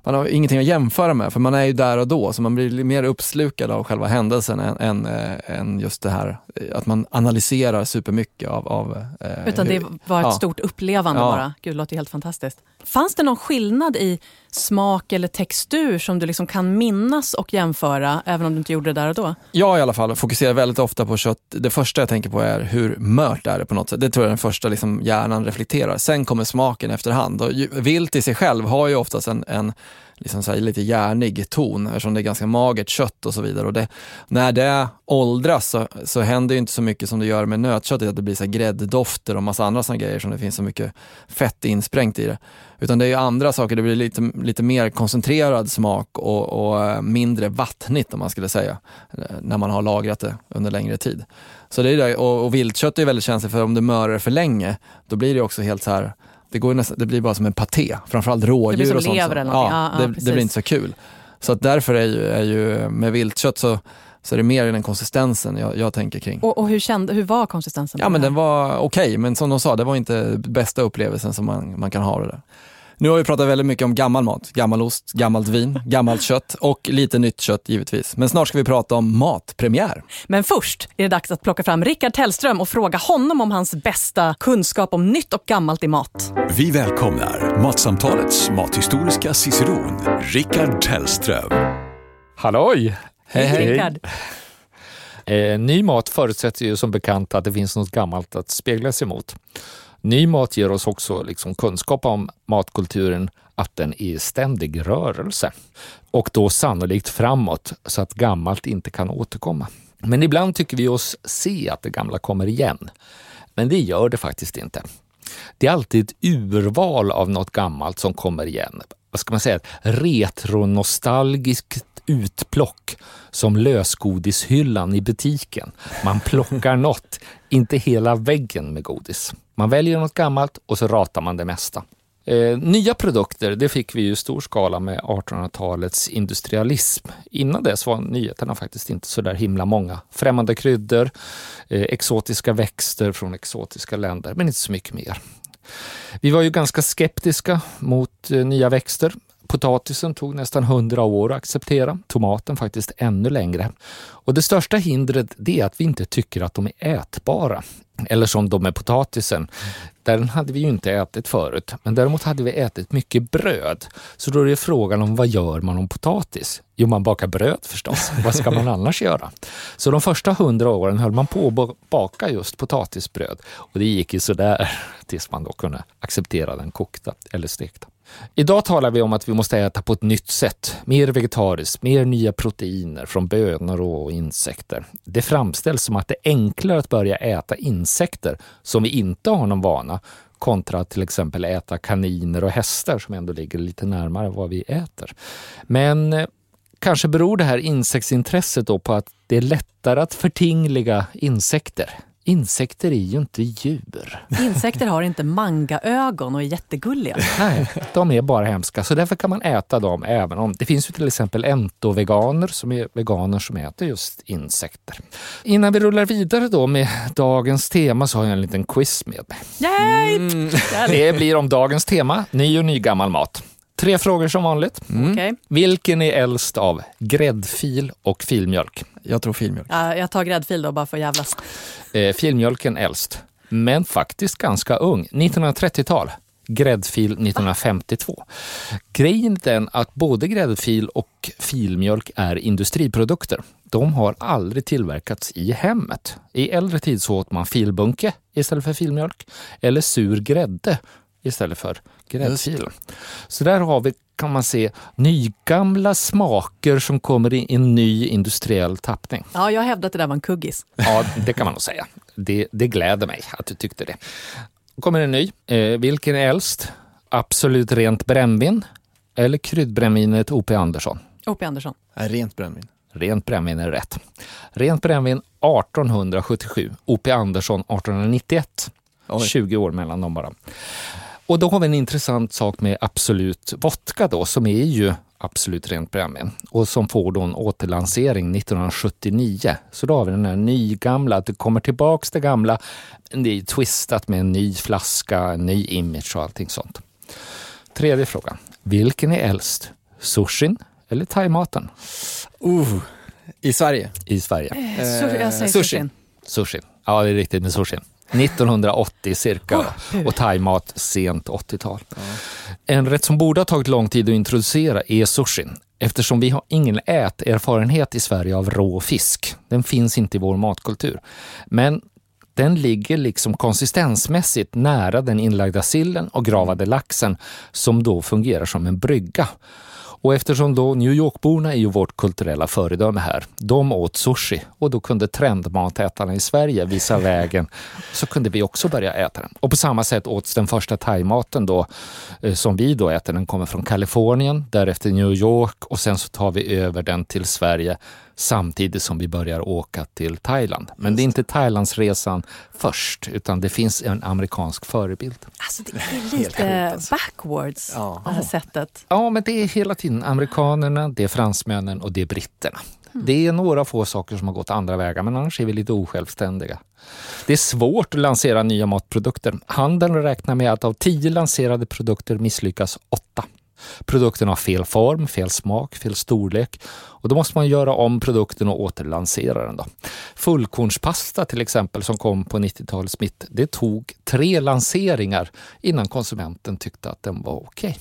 man har ingenting att jämföra med för man är ju där och då så man blir mer uppslukad av själva händelsen än, än, äh, än just det här eh, att man analyserar supermycket av, av äh, Utan det var ett ja. stort upplevande ja. bara. Gud, det låter helt fantastiskt. Fanns det någon skillnad i smak eller textur som du liksom kan minnas och jämföra även om du inte gjorde det där och då? Jag i alla fall fokuserar väldigt ofta på kött. Det första jag tänker på är hur mört är det på något sätt. Det tror jag är den första liksom hjärnan reflekterar. Sen kommer smaken efterhand. Och vilt i sig själv har ju oftast en, en liksom så lite järnig ton eftersom det är ganska magert kött och så vidare. Och det, när det åldras så, så händer ju inte så mycket som det gör med nötköttet, att det blir så grädddofter och massa andra sådana grejer som det finns så mycket fett insprängt i det. Utan det är ju andra saker, det blir lite, lite mer koncentrerad smak och, och eh, mindre vattnigt om man skulle säga, eh, när man har lagrat det under längre tid. Så det är det, och, och viltkött är väldigt känsligt för om du mörar det för länge, då blir det också helt så här det, går nästan, det blir bara som en paté, framförallt rådjur. Det blir som och sånt. lever eller. Ja, ja, det, det, blir inte så kul. Så att därför är ju, är ju med viltkött så, så är det mer den konsistensen jag, jag tänker kring. Och, och, hur, kände, hur var konsistensen? Ja men den var okej, okay, men som de sa, det var inte bästa upplevelsen som man, man kan ha det där. Nu har vi pratat väldigt mycket om gammal mat, gammal ost, gammalt vin, *laughs* gammalt kött och lite nytt kött givetvis. Men snart ska vi prata om matpremiär. Men först är det dags att plocka fram Rickard Tellström och fråga honom om hans bästa kunskap om nytt och gammalt i mat. Vi välkomnar Matsamtalets mathistoriska ciceron, Rickard Tellström. Halloj! Hej, hej. Rickard. Eh, ny mat förutsätter ju som bekant att det finns något gammalt att spegla sig mot. Ny mat ger oss också liksom kunskap om matkulturen, att den är i ständig rörelse och då sannolikt framåt så att gammalt inte kan återkomma. Men ibland tycker vi oss se att det gamla kommer igen. Men det gör det faktiskt inte. Det är alltid ett urval av något gammalt som kommer igen. Vad ska man säga? Ett retronostalgiskt utplock som lösgodishyllan i butiken. Man plockar något, inte hela väggen med godis. Man väljer något gammalt och så ratar man det mesta. Eh, nya produkter, det fick vi i stor skala med 1800-talets industrialism. Innan dess var nyheterna faktiskt inte så där himla många. Främmande kryddor, eh, exotiska växter från exotiska länder, men inte så mycket mer. Vi var ju ganska skeptiska mot eh, nya växter. Potatisen tog nästan hundra år att acceptera, tomaten faktiskt ännu längre. Och det största hindret det är att vi inte tycker att de är ätbara. Eller som de med potatisen. Den hade vi ju inte ätit förut, men däremot hade vi ätit mycket bröd. Så då är det frågan om vad gör man om potatis? Jo, man bakar bröd förstås. vad ska man annars göra? Så de första hundra åren höll man på att baka just potatisbröd. Och det gick ju sådär tills man då kunde acceptera den kokta eller stekta. Idag talar vi om att vi måste äta på ett nytt sätt. Mer vegetariskt, mer nya proteiner från bönor och insekter. Det framställs som att det är enklare att börja äta insekter som vi inte har någon vana kontra att till exempel äta kaniner och hästar som ändå ligger lite närmare vad vi äter. Men eh, kanske beror det här insektsintresset då på att det är lättare att förtingliga insekter Insekter är ju inte djur. Insekter har inte mangaögon och är jättegulliga. Nej, de är bara hemska. Så därför kan man äta dem även om... Det finns ju till exempel entoveganer som är veganer som äter just insekter. Innan vi rullar vidare då med dagens tema så har jag en liten quiz med mig. Mm. Det blir om dagens tema, ny och nygammal mat. Tre frågor som vanligt. Mm. Okay. Vilken är äldst av gräddfil och filmjölk? Jag tror filmjölk. Ja, jag tar gräddfil då, bara för att jävlas. Eh, filmjölken äldst, men faktiskt ganska ung. 1930-tal. Gräddfil 1952. Grejen är den att både gräddfil och filmjölk är industriprodukter. De har aldrig tillverkats i hemmet. I äldre tid så åt man filbunke istället för filmjölk eller sur grädde istället för gräddfil. Så där har vi, kan man se, nygamla smaker som kommer i en ny industriell tappning. Ja, jag hävdar att det där var en kuggis. Ja, det kan man nog säga. Det, det gläder mig att du tyckte det. Kommer en ny. Eh, vilken är äldst? Absolut rent brännvin eller kryddbrännvinet O.P. Andersson? O.P. Andersson. Ja, rent brännvin. Rent brännvin är rätt. Rent brännvin 1877, O.P. Andersson 1891. Oj. 20 år mellan dem bara. Och då har vi en intressant sak med Absolut Vodka då, som är ju Absolut Rent Brännvin och som får då en återlansering 1979. Så då har vi den här nygamla, att det kommer tillbaks det gamla, det är twistat med en ny flaska, en ny image och allting sånt. Tredje frågan. Vilken är äldst? Sushin eller thaimaten Uh, I Sverige? i Sverige? Eh, sur- jag säger sushi. sushin. Sushi. Ja, det är riktigt med sushi. 1980 cirka och thaimat sent 80-tal. En rätt som borde ha tagit lång tid att introducera är sushin. Eftersom vi har ingen äterfarenhet i Sverige av rå fisk. Den finns inte i vår matkultur. Men den ligger liksom konsistensmässigt nära den inlagda sillen och gravade laxen som då fungerar som en brygga. Och eftersom då New York-borna är ju vårt kulturella föredöme här. De åt sushi och då kunde trendmatätarna i Sverige visa *laughs* vägen. Så kunde vi också börja äta den. Och på samma sätt åts den första thaimaten då eh, som vi då äter. Den kommer från Kalifornien, därefter New York och sen så tar vi över den till Sverige samtidigt som vi börjar åka till Thailand. Men det är inte Thailandsresan först utan det finns en amerikansk förebild. Alltså det är *laughs* lite backwards, Ja. det här sättet. Ja, men det är hela tiden amerikanerna, det är fransmännen och det är britterna. Det är några få saker som har gått andra vägar, men annars är vi lite osjälvständiga. Det är svårt att lansera nya matprodukter. Handeln räknar med att av tio lanserade produkter misslyckas åtta. Produkten har fel form, fel smak, fel storlek och då måste man göra om produkten och återlansera den. Då. Fullkornspasta till exempel som kom på 90-talets mitt, det tog tre lanseringar innan konsumenten tyckte att den var okej.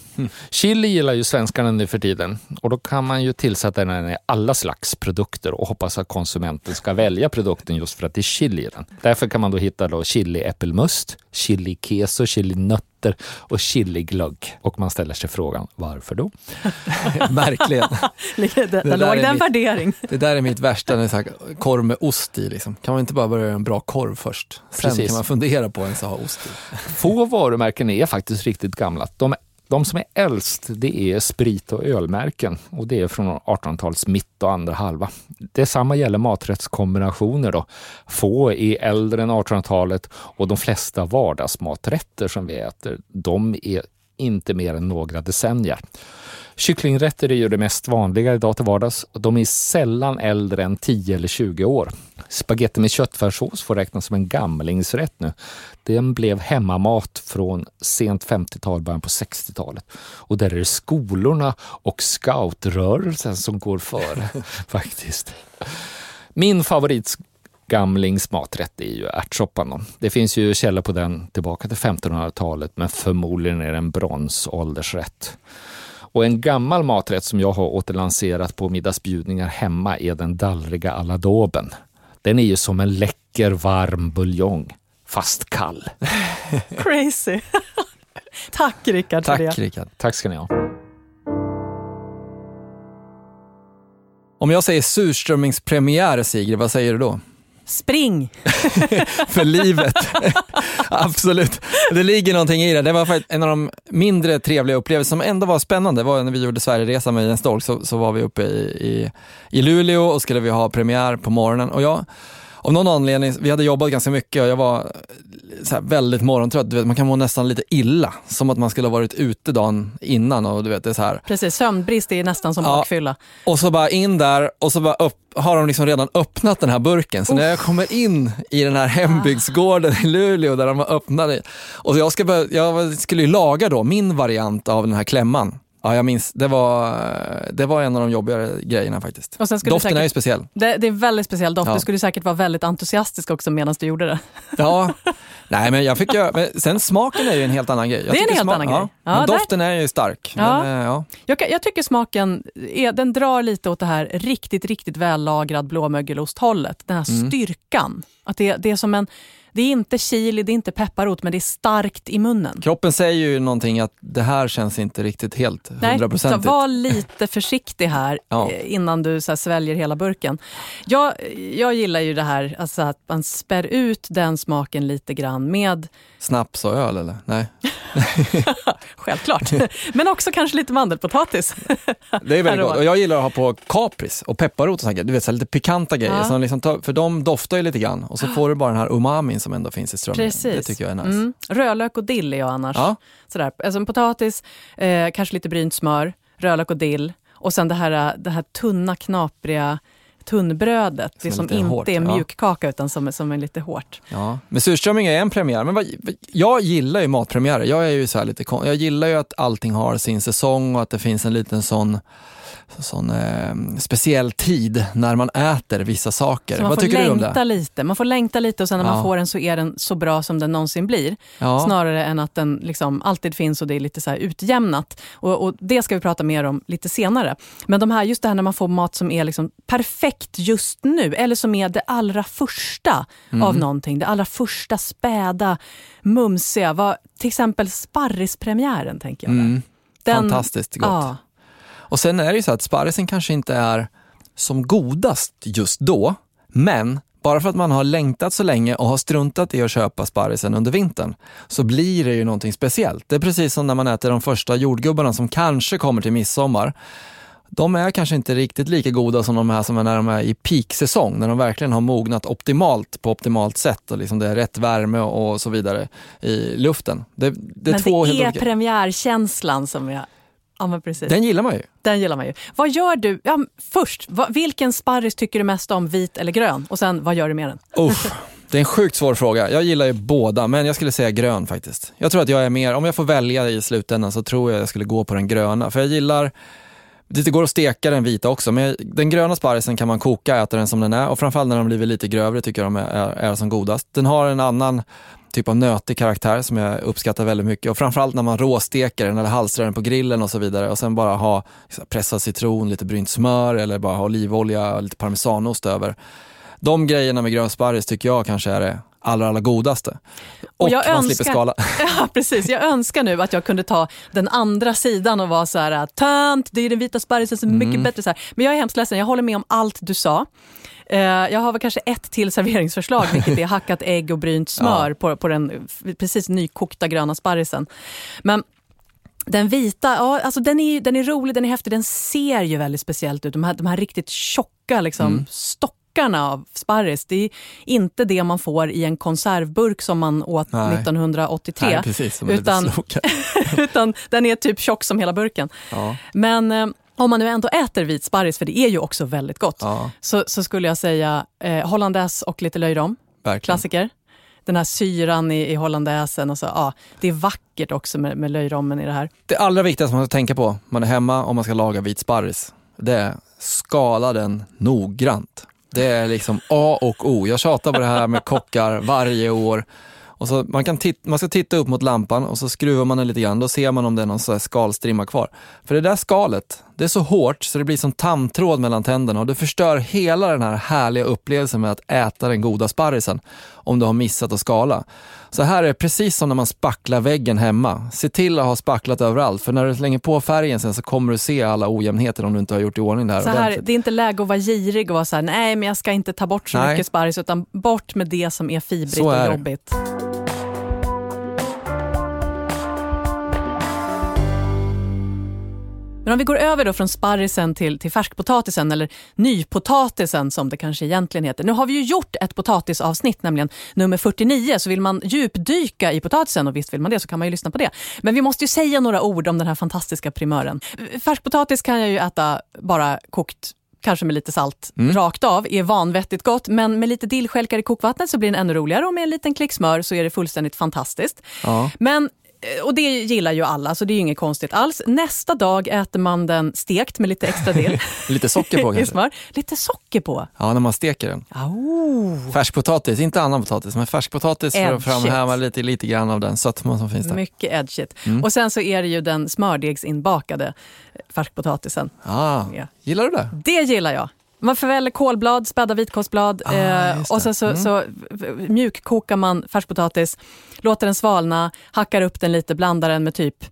Chili gillar ju svenskarna nu för tiden och då kan man ju tillsätta den i alla slags produkter och hoppas att konsumenten ska välja produkten just för att det är chili i den. Därför kan man då hitta då chili äppelmust, chili keso, chili nötter och chili glögg. Och man ställer sig frågan varför då? *laughs* Verkligen. Det, där där låg är det en mitt- värdering. *laughs* Det där är mitt värsta, när det är så här korv med ost i. Liksom. Kan man inte bara börja göra en bra korv först? Sen Precis. kan man fundera på ens att ha ost i. *laughs* Få varumärken är faktiskt riktigt gamla. De, de som är äldst det är sprit och ölmärken och det är från 1800-talets mitt och andra halva. Detsamma gäller maträttskombinationer. Då. Få är äldre än 1800-talet och de flesta vardagsmaträtter som vi äter de är inte mer än några decennier. Kycklingrätter är ju det mest vanliga idag till vardags. De är sällan äldre än 10 eller 20 år. Spaghetti med köttfärssås får räknas som en gamlingsrätt nu. Den blev hemmamat från sent 50-tal, början på 60-talet. Och där är det skolorna och scoutrörelsen som går före *laughs* faktiskt. Min favorit gamlings maträtt är ju ärtsoppan. Det finns ju källor på den tillbaka till 1500-talet men förmodligen är det en bronsåldersrätt. Och en gammal maträtt som jag har återlanserat på middagsbjudningar hemma är den dallriga aladoben. Den är ju som en läcker varm buljong, fast kall. *laughs* Crazy. *laughs* Tack Rickard för det. Tack Rickard. Tack ska ni ha. Om jag säger surströmmingspremiär Sigrid, vad säger du då? Spring! *laughs* För livet. Absolut. Det ligger någonting i det. Det var en av de mindre trevliga upplevelser som ändå var spännande. Det var när vi gjorde Sverigeresan med Jens Dolk så, så var vi uppe i, i, i Luleå och skulle vi ha premiär på morgonen. Och jag, av någon anledning, vi hade jobbat ganska mycket och jag var här väldigt morgontrött. Du vet, man kan må nästan lite illa, som att man skulle ha varit ute dagen innan. Och du vet, det är så här. Precis, sömnbrist är nästan som Ja. bakfylla. Och så bara in där och så bara upp, har de liksom redan öppnat den här burken. Så när jag kommer in i den här hembygdsgården i Luleå där de har öppnat. Och jag, ska börja, jag skulle ju laga då min variant av den här klämman. Ja, jag minns. Det var, det var en av de jobbigare grejerna faktiskt. Doften säkert- är ju speciell. Det, det är en väldigt speciell doft. Ja. Du skulle säkert vara väldigt entusiastisk också medan du gjorde det. Ja, *laughs* nej men jag fick göra, men sen smaken är ju en helt annan grej. Jag Det är en helt annan grej. Ja, Ja, men doften är ju stark. Ja. Men, eh, ja. Jag, jag tycker smaken är, den drar lite åt det här riktigt, riktigt vällagrad blåmögelost-hållet. Den här Mm. styrkan. Att det, det är som en, det är inte chili, det är inte pepparrot, men det är starkt i munnen. Kroppen säger ju någonting att det här känns inte riktigt helt Nej, så hundraprocentigt. var lite försiktig här Ja. eh, innan du så här, sväljer hela burken. Jag, jag gillar ju det här alltså att man spär ut den smaken lite grann med, Snaps och öl eller? Nej. *laughs* självklart, men också kanske lite mandelpotatis. Det är väldigt gott. Och jag gillar att ha på kapris och pepparrot och sånt. Du vet, så lite pikanta grejer. Ja. Som liksom tar, för de doftar ju lite grann och så får du bara den här umamin som ändå finns i strömmingen. Precis. Det tycker jag är nice. Mm. Rödlök och dill är jag annars. Ja. Sådär. Alltså en potatis, eh, kanske lite brynt smör, rödlök och dill och sen det här, det här tunna, knapriga tunnbrödet. Det Som är som inte hårt, är ja. mjukkaka utan som, är- som är lite hårt. Ja. Men surströmming är en premiär. Men vad, jag gillar ju matpremiärer. Jag är ju så lite Jag gillar ju att allting har sin säsong och att det finns en liten sån sån eh, speciell tid när man äter vissa saker. Vad får tycker du om det? lite. Man får längta lite och sen när Ja. man får den så är den så bra som den någonsin blir. Ja. Snarare än att den liksom alltid finns och det är lite så utjämnat. Och, och Det ska vi prata mer om lite senare. Men de här, just det här när man får mat som är liksom perfekt just nu eller som är det allra första Mm. av någonting. Det allra första späda, mumsiga. Vad, till exempel sparrispremiären tänker jag. Mm. Den- Fantastiskt gott. Ja, Och sen är det ju så att sparrisen kanske inte är som godast just då, men bara för att man har längtat så länge och har struntat i att köpa sparrisen under vintern så blir det ju någonting speciellt. Det är precis som när man äter de första jordgubbarna som kanske kommer till midsommar. De är kanske inte riktigt lika goda som de här som är när de är i peaksäsong, när de verkligen har mognat optimalt på optimalt sätt och liksom det är rätt värme och så vidare i luften. Det, det är men två det är olika. premiärkänslan som jag... Ja, men precis. Den gillar man ju. Den gillar man ju. Vad gör du? Ja, först, vad, vilken sparris tycker du mest om, vit eller grön? Och sen, vad gör du med den? Uff, det är en sjukt svår fråga. Jag gillar ju båda, men jag skulle säga grön faktiskt. Jag tror att jag är mer, om jag får välja i slutändan så tror jag jag skulle gå på den gröna. För jag gillar, det går att steka den vita också, men den gröna sparrisen kan man koka, äta den som den är och framförallt när de blivit lite grövre tycker jag de är, är, är som godast. Den har en annan typ av nötig karaktär som jag uppskattar väldigt mycket och framförallt när man råsteker den eller halstrar den på grillen och så vidare och sen bara ha pressad citron, lite brynt smör eller bara ha olivolja, lite parmesanost över. De grejerna med grön sparris tycker jag kanske är det allra, allra godaste. Och, Och jag man önskar- slipper skala. *laughs* Ja, precis. Jag önskar nu att jag kunde ta den andra sidan och vara så här, tönt, det är den vita sparrisen som är Mm. mycket bättre. Så här. Men jag är hemskt ledsen, jag håller med om allt du sa. Eh, Jag har väl kanske ett till serveringsförslag, vilket är *laughs* hackat ägg och brynt smör på, på den precis nykokta gröna sparrisen. Men den vita, ja, alltså den, är, den är rolig, den är häftig, den ser ju väldigt speciellt ut. De här, de här riktigt tjocka liksom, Mm. Stockarna av sparris, det är inte det man får i en konservburk som man åt Nej. 1983. Nej, precis, utan, *laughs* utan den är typ tjock som hela burken. Ja, Men eh, om man nu ändå äter vit sparris, för det är ju också väldigt gott, ja, så, så skulle jag säga eh, hollandaise och lite löjrom, verkligen. klassiker. Den här syran i, i hollandaisen och så, ja, det är vackert också med, med löjrommen i det här. Det allra viktigaste man ska tänka på om man är hemma och man ska laga vit sparris, det är skala den noggrant. Det är liksom A och O. Jag tjatar på det här med kockar varje år. Och så man, kan titta, man ska titta upp mot lampan och så skruvar man den lite grann. Då ser man om det är någon så här skalstrimma kvar. För det där skalet, det är så hårt så det blir som tamtråd mellan tänderna och det förstör hela den här härliga upplevelsen med att äta den goda sparrisen om du har missat att skala. Så här är det precis som när man spacklar väggen hemma. Se till att ha spacklat överallt för när du slänger på färgen sen så kommer du se alla ojämnheter om du inte har gjort i ordning det här Så här, det är inte läge att vara girig och vara så här, nej men jag ska inte ta bort så Nej. mycket sparris, utan bort med det som är fibrigt är och det. Men om vi går över då från sparrisen till, till färskpotatisen, eller nypotatisen som det kanske egentligen heter. Nu har vi ju gjort ett potatisavsnitt, nämligen nummer 49, så vill man djupdyka i potatisen, och visst vill man det, så kan man ju lyssna på det. Men vi måste ju säga några ord om den här fantastiska primören. Färskpotatis kan jag ju äta bara kokt kanske med lite salt rakt av, är vanvettigt gott. Men med lite dillstjälkar i kokvattnet så blir den ännu roligare och med en liten klick smör så är det fullständigt fantastiskt. Ja. Men och det gillar ju alla, så det är ju inget konstigt alls. Nästa dag äter man den stekt med lite extra dill *laughs* Lite socker på *laughs* kanske? Lite socker på. Ja, när man steker den. Oh, Färskpotatis, inte annan potatis, men färskpotatis för att framhäva lite, lite grann av den sötman som finns där. mycket edgigt. Mm. Och sen så är det ju den smördegsinbakade eh, färskpotatisen. Ah, Ja. gillar du det? Det gillar jag. Man förväller kålblad, spädda vitkålsblad Ah, eh, och sen så, Mm. så mjukkokar man färskpotatis, låter den svalna, hackar upp den lite, blandar den med typ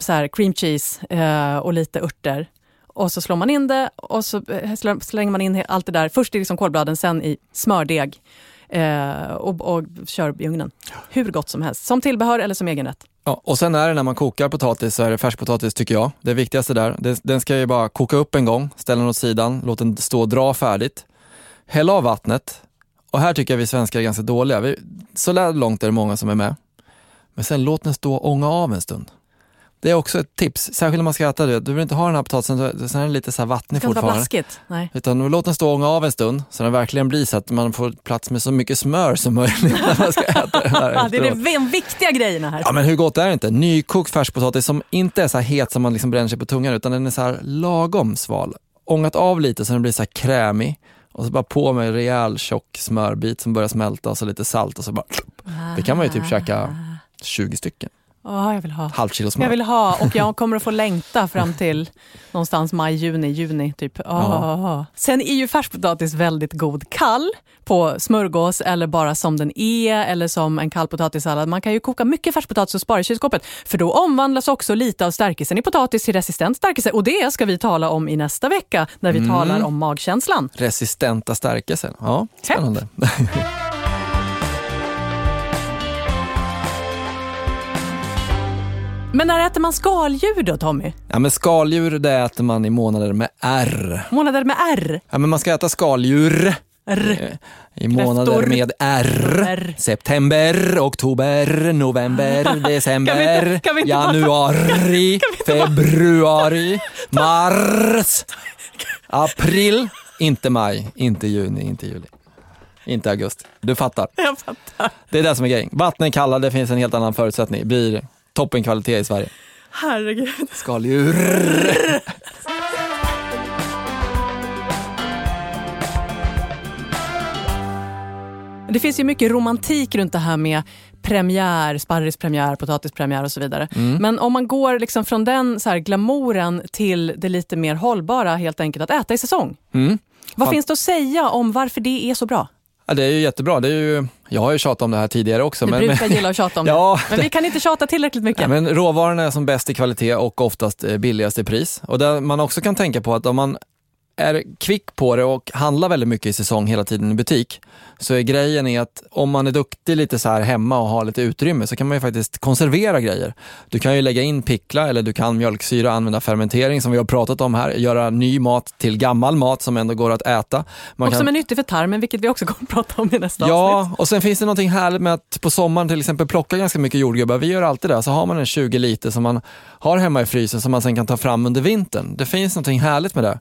så här, cream cheese eh, och lite örter. Och så slår man in det och så eh, slänger man in allt det där, först i liksom kålbladen, sen i smördeg eh, och, och kör i ugnen. Hur gott som helst, som tillbehör eller som egen rätt. Ja, och sen är det när man kokar potatis så är det färskpotatis tycker jag. Det viktigaste där. Den ska ju bara koka upp en gång, ställa den åt sidan, låt den stå och dra färdigt. Häll av vattnet. Och här tycker jag vi svenskar är ganska dåliga. Vi, så långt är det många som är med. Men sen låt den stå och ånga av en stund. Det är också ett tips, särskilt om man ska äta det. Du vill inte ha den här potatisen, sen är den lite så här vattnig fortfarande. blaskigt. Nej. Utan låt den stå och ånga av en stund så den verkligen blir så att man får plats med så mycket smör som möjligt när man ska äta den här *laughs* det är de viktiga grejerna här. Ja men hur gott är det inte? Nykokt färskpotatis som inte är så här het som man liksom bränner sig på tungan utan den är så här lagom sval. Ångat av lite så den blir så här krämig och så bara på med en rejäl tjock smörbit som börjar smälta och så lite salt och så bara... Det kan man ju typ käka 20 stycken. Ja, jag vill ha. Halvt kilo smör. Jag vill ha och jag kommer att få längta fram till någonstans maj, juni, juni. Typ. Ah. Sen är ju färskpotatis väldigt god kall på smörgås eller bara som den är eller som en kall potatissallad. Man kan ju koka mycket färskpotatis och spara i kylskåpet för då omvandlas också lite av stärkelsen i potatis till resistent stärkelse och det ska vi tala om i nästa vecka när vi talar om magkänslan. Resistenta stärkelser. Ja, spännande. *laughs* Men när äter man skaldjur då Tommy? Ja, men skaldjur det äter man i månader med R. Månader med R. Ja, men man ska äta skaldjur R. i månader Kräftor. med R. R. September, oktober, november, *laughs* december, Kan vi inte- *laughs* kan vi inte januari, februari, *laughs* mars, april, inte maj, inte juni, inte juli, inte augusti. Du fattar. Jag fattar. Det är det som är grejen. Vattnet är kalla, det finns en helt annan förutsättning. Blir toppenkvalitet i Sverige. Herregud. Skaldjur. Det finns ju mycket romantik runt det här med premiär, sparrispremiär, potatispremiär och så vidare. Men om man går liksom från den så här glamouren till det lite mer hållbara, helt enkelt att äta i säsong. Mm. Vad Fan. finns det att säga om varför det är så bra? Ja, det är ju jättebra. Det är ju, jag har ju tjatat om det här tidigare också. Du men, brukar gilla att tjata om *laughs* Ja, det. Men vi kan inte tjata tillräckligt mycket. Ja, men råvaran är som bäst i kvalitet och oftast eh, billigast i pris. Och där man också kan tänka på att om man är kvick på det och handlar väldigt mycket i säsong hela tiden i butik, så är grejen är att om man är duktig lite så här hemma och har lite utrymme så kan man ju faktiskt konservera grejer. Du kan ju lägga in pickla eller du kan mjölksyra, använda fermentering som vi har pratat om här, göra ny mat till gammal mat som ändå går att äta. Man och kan- som är nyttig för tarmen, vilket vi också kommer att prata om i nästa avsnitt. Ja, och sen finns det någonting härligt med att på sommaren till exempel plocka ganska mycket jordgubbar. Vi gör alltid det. Så har man en 20 liter som man har hemma i frysen som man sen kan ta fram under vintern. Det finns någonting härligt med det.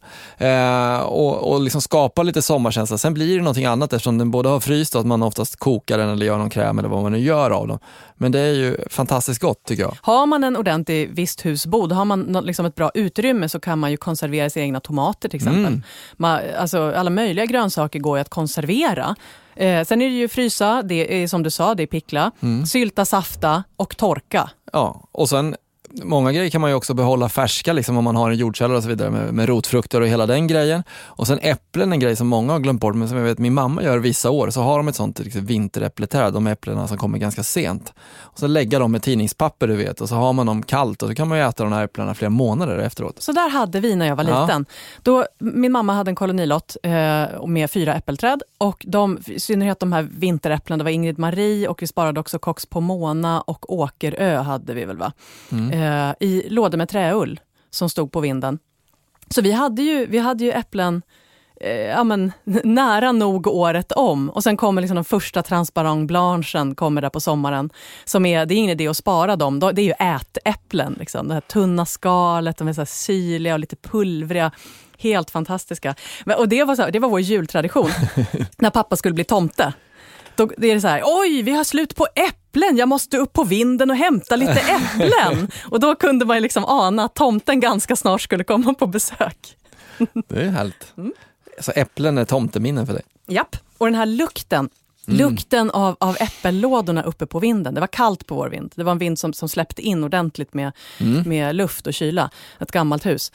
Eh, och och liksom skapa lite sommarkänsla. Sen blir det någonting annat eftersom den både har fryst och att man oftast kokar den eller gör någon kräm eller vad man nu gör av dem. Men det är ju fantastiskt gott tycker jag. Har man en ordentlig visthusbod, har man liksom ett bra utrymme så kan man ju konservera sina egna tomater till exempel. Mm. Man, alltså, alla möjliga grönsaker går ju att konservera. Eh, sen är det ju frysa, det är som du sa, det är pickla, Mm. sylta, safta och torka. Ja, och sen Många grejer kan man ju också behålla färska liksom, om man har en jordkällare och så vidare med, med rotfrukter och hela den grejen. Och sen äpplen, en grej som många har glömt bort men som jag vet min mamma gör vissa år. Så har de ett sånt liksom, vinteräppleträd, de äpplena som kommer ganska sent. Och så lägga dem med tidningspapper du vet och så har man dem kallt och så kan man ju äta de här äpplena flera månader efteråt. Så där hade vi när jag var Ja. liten. Då, min mamma hade en kolonilott eh, med fyra äppelträd och de, i synnerhet de här vinteräpplena, det var Ingrid Marie och vi sparade också Cox Pomona och Åkerö hade vi väl va? Eh, I lådor med träull som stod på vinden. Så vi hade ju, vi hade ju äpplen eh, ja, men, *laughs* nära nog året om. Och sen kommer liksom den första transparent blanchen kommer där på sommaren. Som är, det är ingen idé att spara dem, det är ju ätäpplen. Liksom. Det här tunna skalet, de är så syrliga och lite pulvriga. Helt fantastiska. Och det var, så här, det var vår jultradition, *laughs* när pappa skulle bli tomte. Då det är det så här, oj vi har slut på äpplen, jag måste upp på vinden och hämta lite *laughs* äpplen. och då kunde man ju liksom ana att tomten ganska snart skulle komma på besök. Det är härligt. Mm. Så äpplen är tomteminnen för dig. Japp. Och den här lukten, lukten av, av äppellådorna uppe på vinden. Det var kallt på vår vind. Det var en vind som, som släppte in ordentligt med, med luft och kyla. Ett gammalt hus.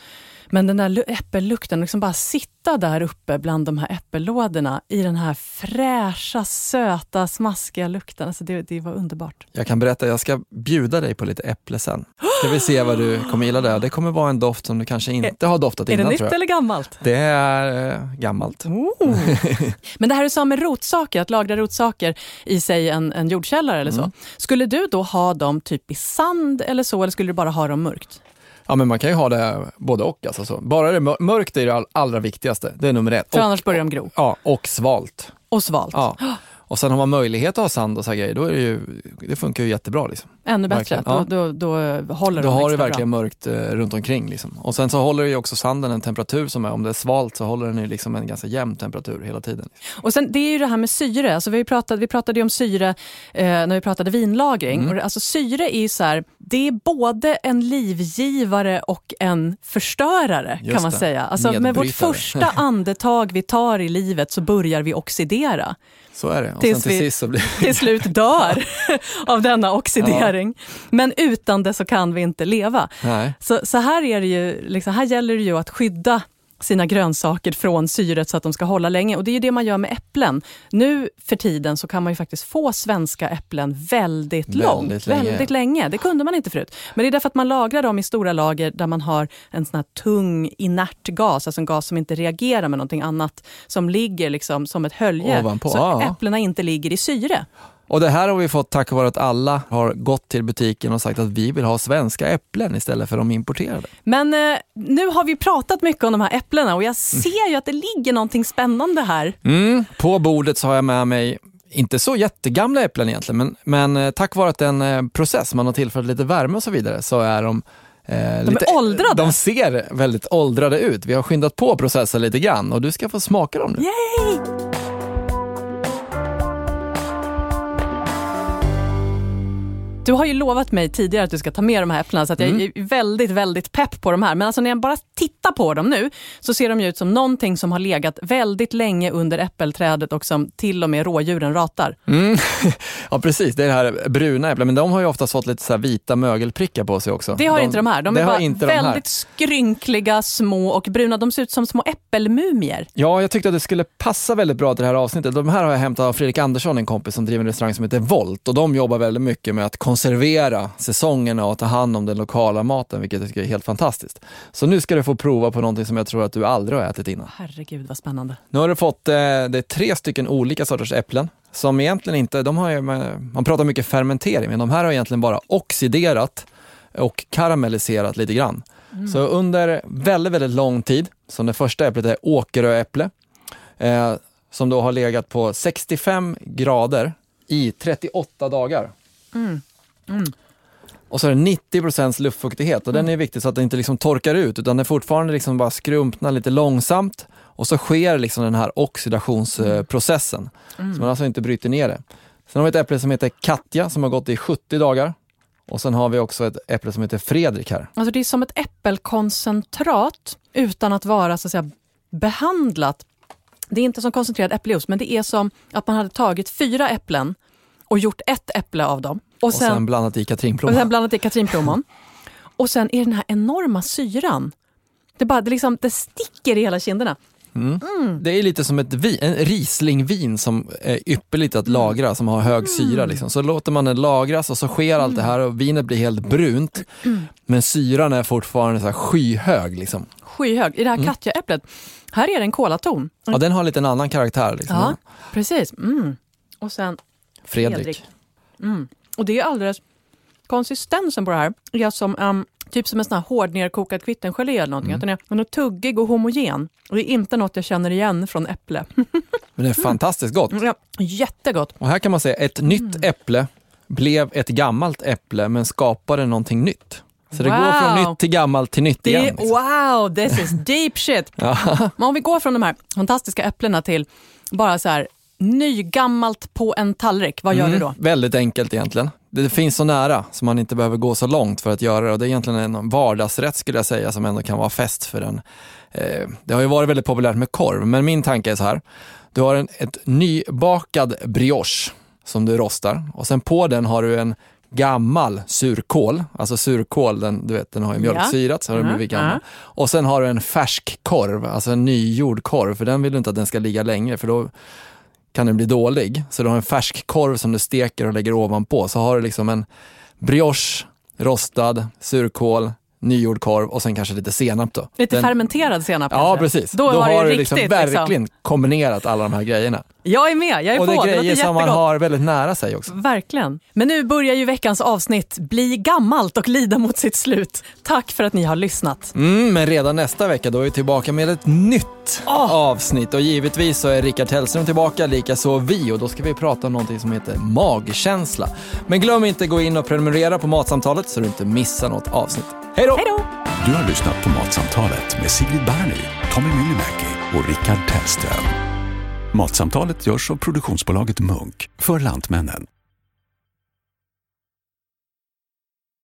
Men den där lu- äppellukten, liksom bara sitta där uppe bland de här äppellådorna i den här fräscha, söta, smaskiga lukten. Alltså det, det var underbart. Jag kan berätta, jag ska bjuda dig på lite äpple sen. *gasps* *gasps* Ska vi se vad du kommer gilla där. Det kommer vara en doft som du kanske inte har doftat är det innan nytt tror jag. eller gammalt? Det är eh, gammalt. *laughs* Men det här du sa med rotsaker, att lagra rotsaker i sig en, en jordkällare eller så. Skulle du då ha dem typ i sand eller så, eller skulle du bara ha dem mörkt? Ja, men man kan ju ha det både och. Alltså så. Bara det mör- mörkt är det all- allra viktigaste. Det är nummer ett. För Och, annars börjar de gro. ja, och svalt. Och svalt. Ja. *gasps* Och sen har man möjlighet att ha sand och så här grejer, då är det ju, det funkar ju jättebra. Liksom. Ännu bättre, Verkligen, då, ja. då, då håller Då de har du verkligen bra. mörkt eh, runt omkring. Liksom. Och sen så håller ju också sanden en temperatur som är, om det är svalt så håller den ju liksom en ganska jämn temperatur hela tiden. Och sen, det är ju det här med syre. Alltså vi, pratat, vi pratade ju om syre eh, när vi pratade vinlagring. Mm. Och alltså syre är så här, det är både en livgivare och en förstörare Just kan man det. säga. Alltså med vårt första andetag vi tar i livet så börjar vi oxidera. Så är det. Och Tills till vi- blir *laughs* Till slut dör *laughs* *laughs* av denna oxidering. Men utan det så kan vi inte leva. Nej. Så, så här, är det ju, liksom, här gäller det ju att skydda sina grönsaker från syret så att de ska hålla länge. Och det är ju det man gör med äpplen. Nu för tiden så kan man ju faktiskt få svenska äpplen väldigt, Väldigt långt. länge. Väldigt länge. Det kunde man inte förut. Men det är därför att man lagrar dem i stora lager där man har en sån här tung inert gas, alltså en gas som inte reagerar med någonting annat, som ligger liksom som ett hölje. Ovanpå, så ja. äpplena inte ligger i syre. Och det här har vi fått tack vare att alla har gått till butiken och sagt att vi vill ha svenska äpplen istället för de importerade. Men eh, nu har vi pratat mycket om de här äpplena och jag ser ju att det ligger någonting spännande här. Mm. På bordet så har jag med mig inte så jättegamla äpplen egentligen, men, men eh, tack vare att det är en eh, process, man har tillfört lite värme och så vidare, så är de eh, De är åldrade. De ser väldigt åldrade ut. Vi har skyndat på processen lite grann och du ska få smaka dem nu. Yay! Du har ju lovat mig tidigare att du ska ta med de här äpplena så att jag Mm. är väldigt, väldigt pepp på de här. Men alltså när jag bara tittar på dem nu så ser de ut som någonting som har legat väldigt länge under äppelträdet och som till och med rådjuren ratar. Mm. *laughs* ja precis, det är det här bruna äpplen, men de har ju oftast fått lite så vita mögelprickar på sig också. Det har inte de här. De är bara inte de här. väldigt skrynkliga, små och bruna. De ser ut som små äppelmumier. Ja, jag tyckte att det skulle passa väldigt bra till det här avsnittet. De här har jag hämtat av Fredrik Andersson, en kompis som driver en restaurang som heter Volt och de jobbar väldigt mycket med att konservera säsongerna och ta hand om den lokala maten, vilket jag tycker är helt fantastiskt. Så nu ska du få prova på någonting som jag tror att du aldrig har ätit innan. Herregud vad spännande. Nu har du fått, eh, det är tre stycken olika sorters äpplen som egentligen inte, de har ju, man pratar mycket fermentering, men de här har egentligen bara oxiderat och karamelliserat lite grann. Så under väldigt, väldigt lång tid, som det första äpplet är åkeröäpple, eh, som då har legat på 65 grader i 38 dagar. Och så är det 90 procents luftfuktighet och den är viktig så att det inte liksom torkar ut utan det fortfarande liksom bara skrumpnar lite långsamt och så sker liksom den här oxidationsprocessen. Så man alltså inte bryter ner det. Sen har vi ett äpple som heter Katja som har gått i 70 dagar. Och sen har vi också ett äpple som heter Fredrik här. Alltså det är som ett äppelkoncentrat utan att vara så att säga, behandlat. Det är inte som koncentrerad äppeljuice, men det är som att man hade tagit fyra äpplen och gjort ett äpple av dem. Och Och sen, sen, blandat i och katrinplommon. sen blandat i katrinplommon. *laughs* och sen är den här enorma syran. Det, bara, det, liksom, det sticker i hela kinderna. Det är lite som ett vin, en Rieslingvin som är ypperligt att lagra, som har hög syra. Liksom. Så låter man den lagras och så sker allt det här och vinet blir helt brunt. Men syran är fortfarande så skyhög. Liksom. Skyhög. I det här Katja-äpplet, här är det en kolaton. Ja, den har lite en annan karaktär. Liksom. Ja, precis. Mm. Och sen Fredrik. Fredrik. Mm. Och det är alldeles... Konsistensen på det här är som, um, typ som en sån här hårdnerkokad kvittengelé eller någonting. Att den, är, den är tuggig och homogen. Och det är inte något jag känner igen från äpple. *laughs* Men det är fantastiskt gott. Ja, jättegott. Och här kan man säga ett nytt äpple blev ett gammalt äpple men skapade någonting nytt. Så det går från Wow. nytt till gammalt till nytt Det igen. liksom. wow, this is deep shit. *laughs* Men om vi går från de här fantastiska äpplena till bara så här nygammalt på en tallrik, vad gör du då? Mm, väldigt enkelt egentligen. Det finns så nära så man inte behöver gå så långt för att göra det. Och det är egentligen en vardagsrätt skulle jag säga som ändå kan vara fest för en. Eh, det har ju varit väldigt populärt med korv, men min tanke är så här. Du har en ett nybakad brioche som du rostar och sen på den har du en gammal surkål, alltså surkål, den, du vet, den har ju mjölksyrat så har den Mm, blivit gammal. Och sen har du en färsk korv, alltså en nygjord korv, för den vill du inte att den ska ligga längre för då kan den bli dålig. Så du har en färsk korv som du steker och lägger ovanpå. Så har du liksom en brioche, rostad, surkål, nygjord korv och sen kanske lite senap då. Lite Den- fermenterad senap Ja, kanske? precis. Då, var har du riktigt liksom verkligen kombinerat alla de här grejerna. Jag är med, jag är och det på. är Det grejer låter som man har väldigt nära sig också. Verkligen. Men nu börjar ju veckans avsnitt bli gammalt och lida mot sitt slut. Tack för att ni har lyssnat. Mm, men redan nästa vecka då är vi tillbaka med ett nytt avsnitt och givetvis så är Rickard Hellström tillbaka, likaså vi och då ska vi prata om någonting som heter magkänsla. Men glöm inte gå in och prenumerera på Matsamtalet så du inte missar något avsnitt. Hej då! Hej då! Du har lyssnat på Matsamtalet med Sigrid Barny, Tommy Myllymäki och Rickard Tellström. Matsamtalet görs av produktionsbolaget Munk för Lantmännen.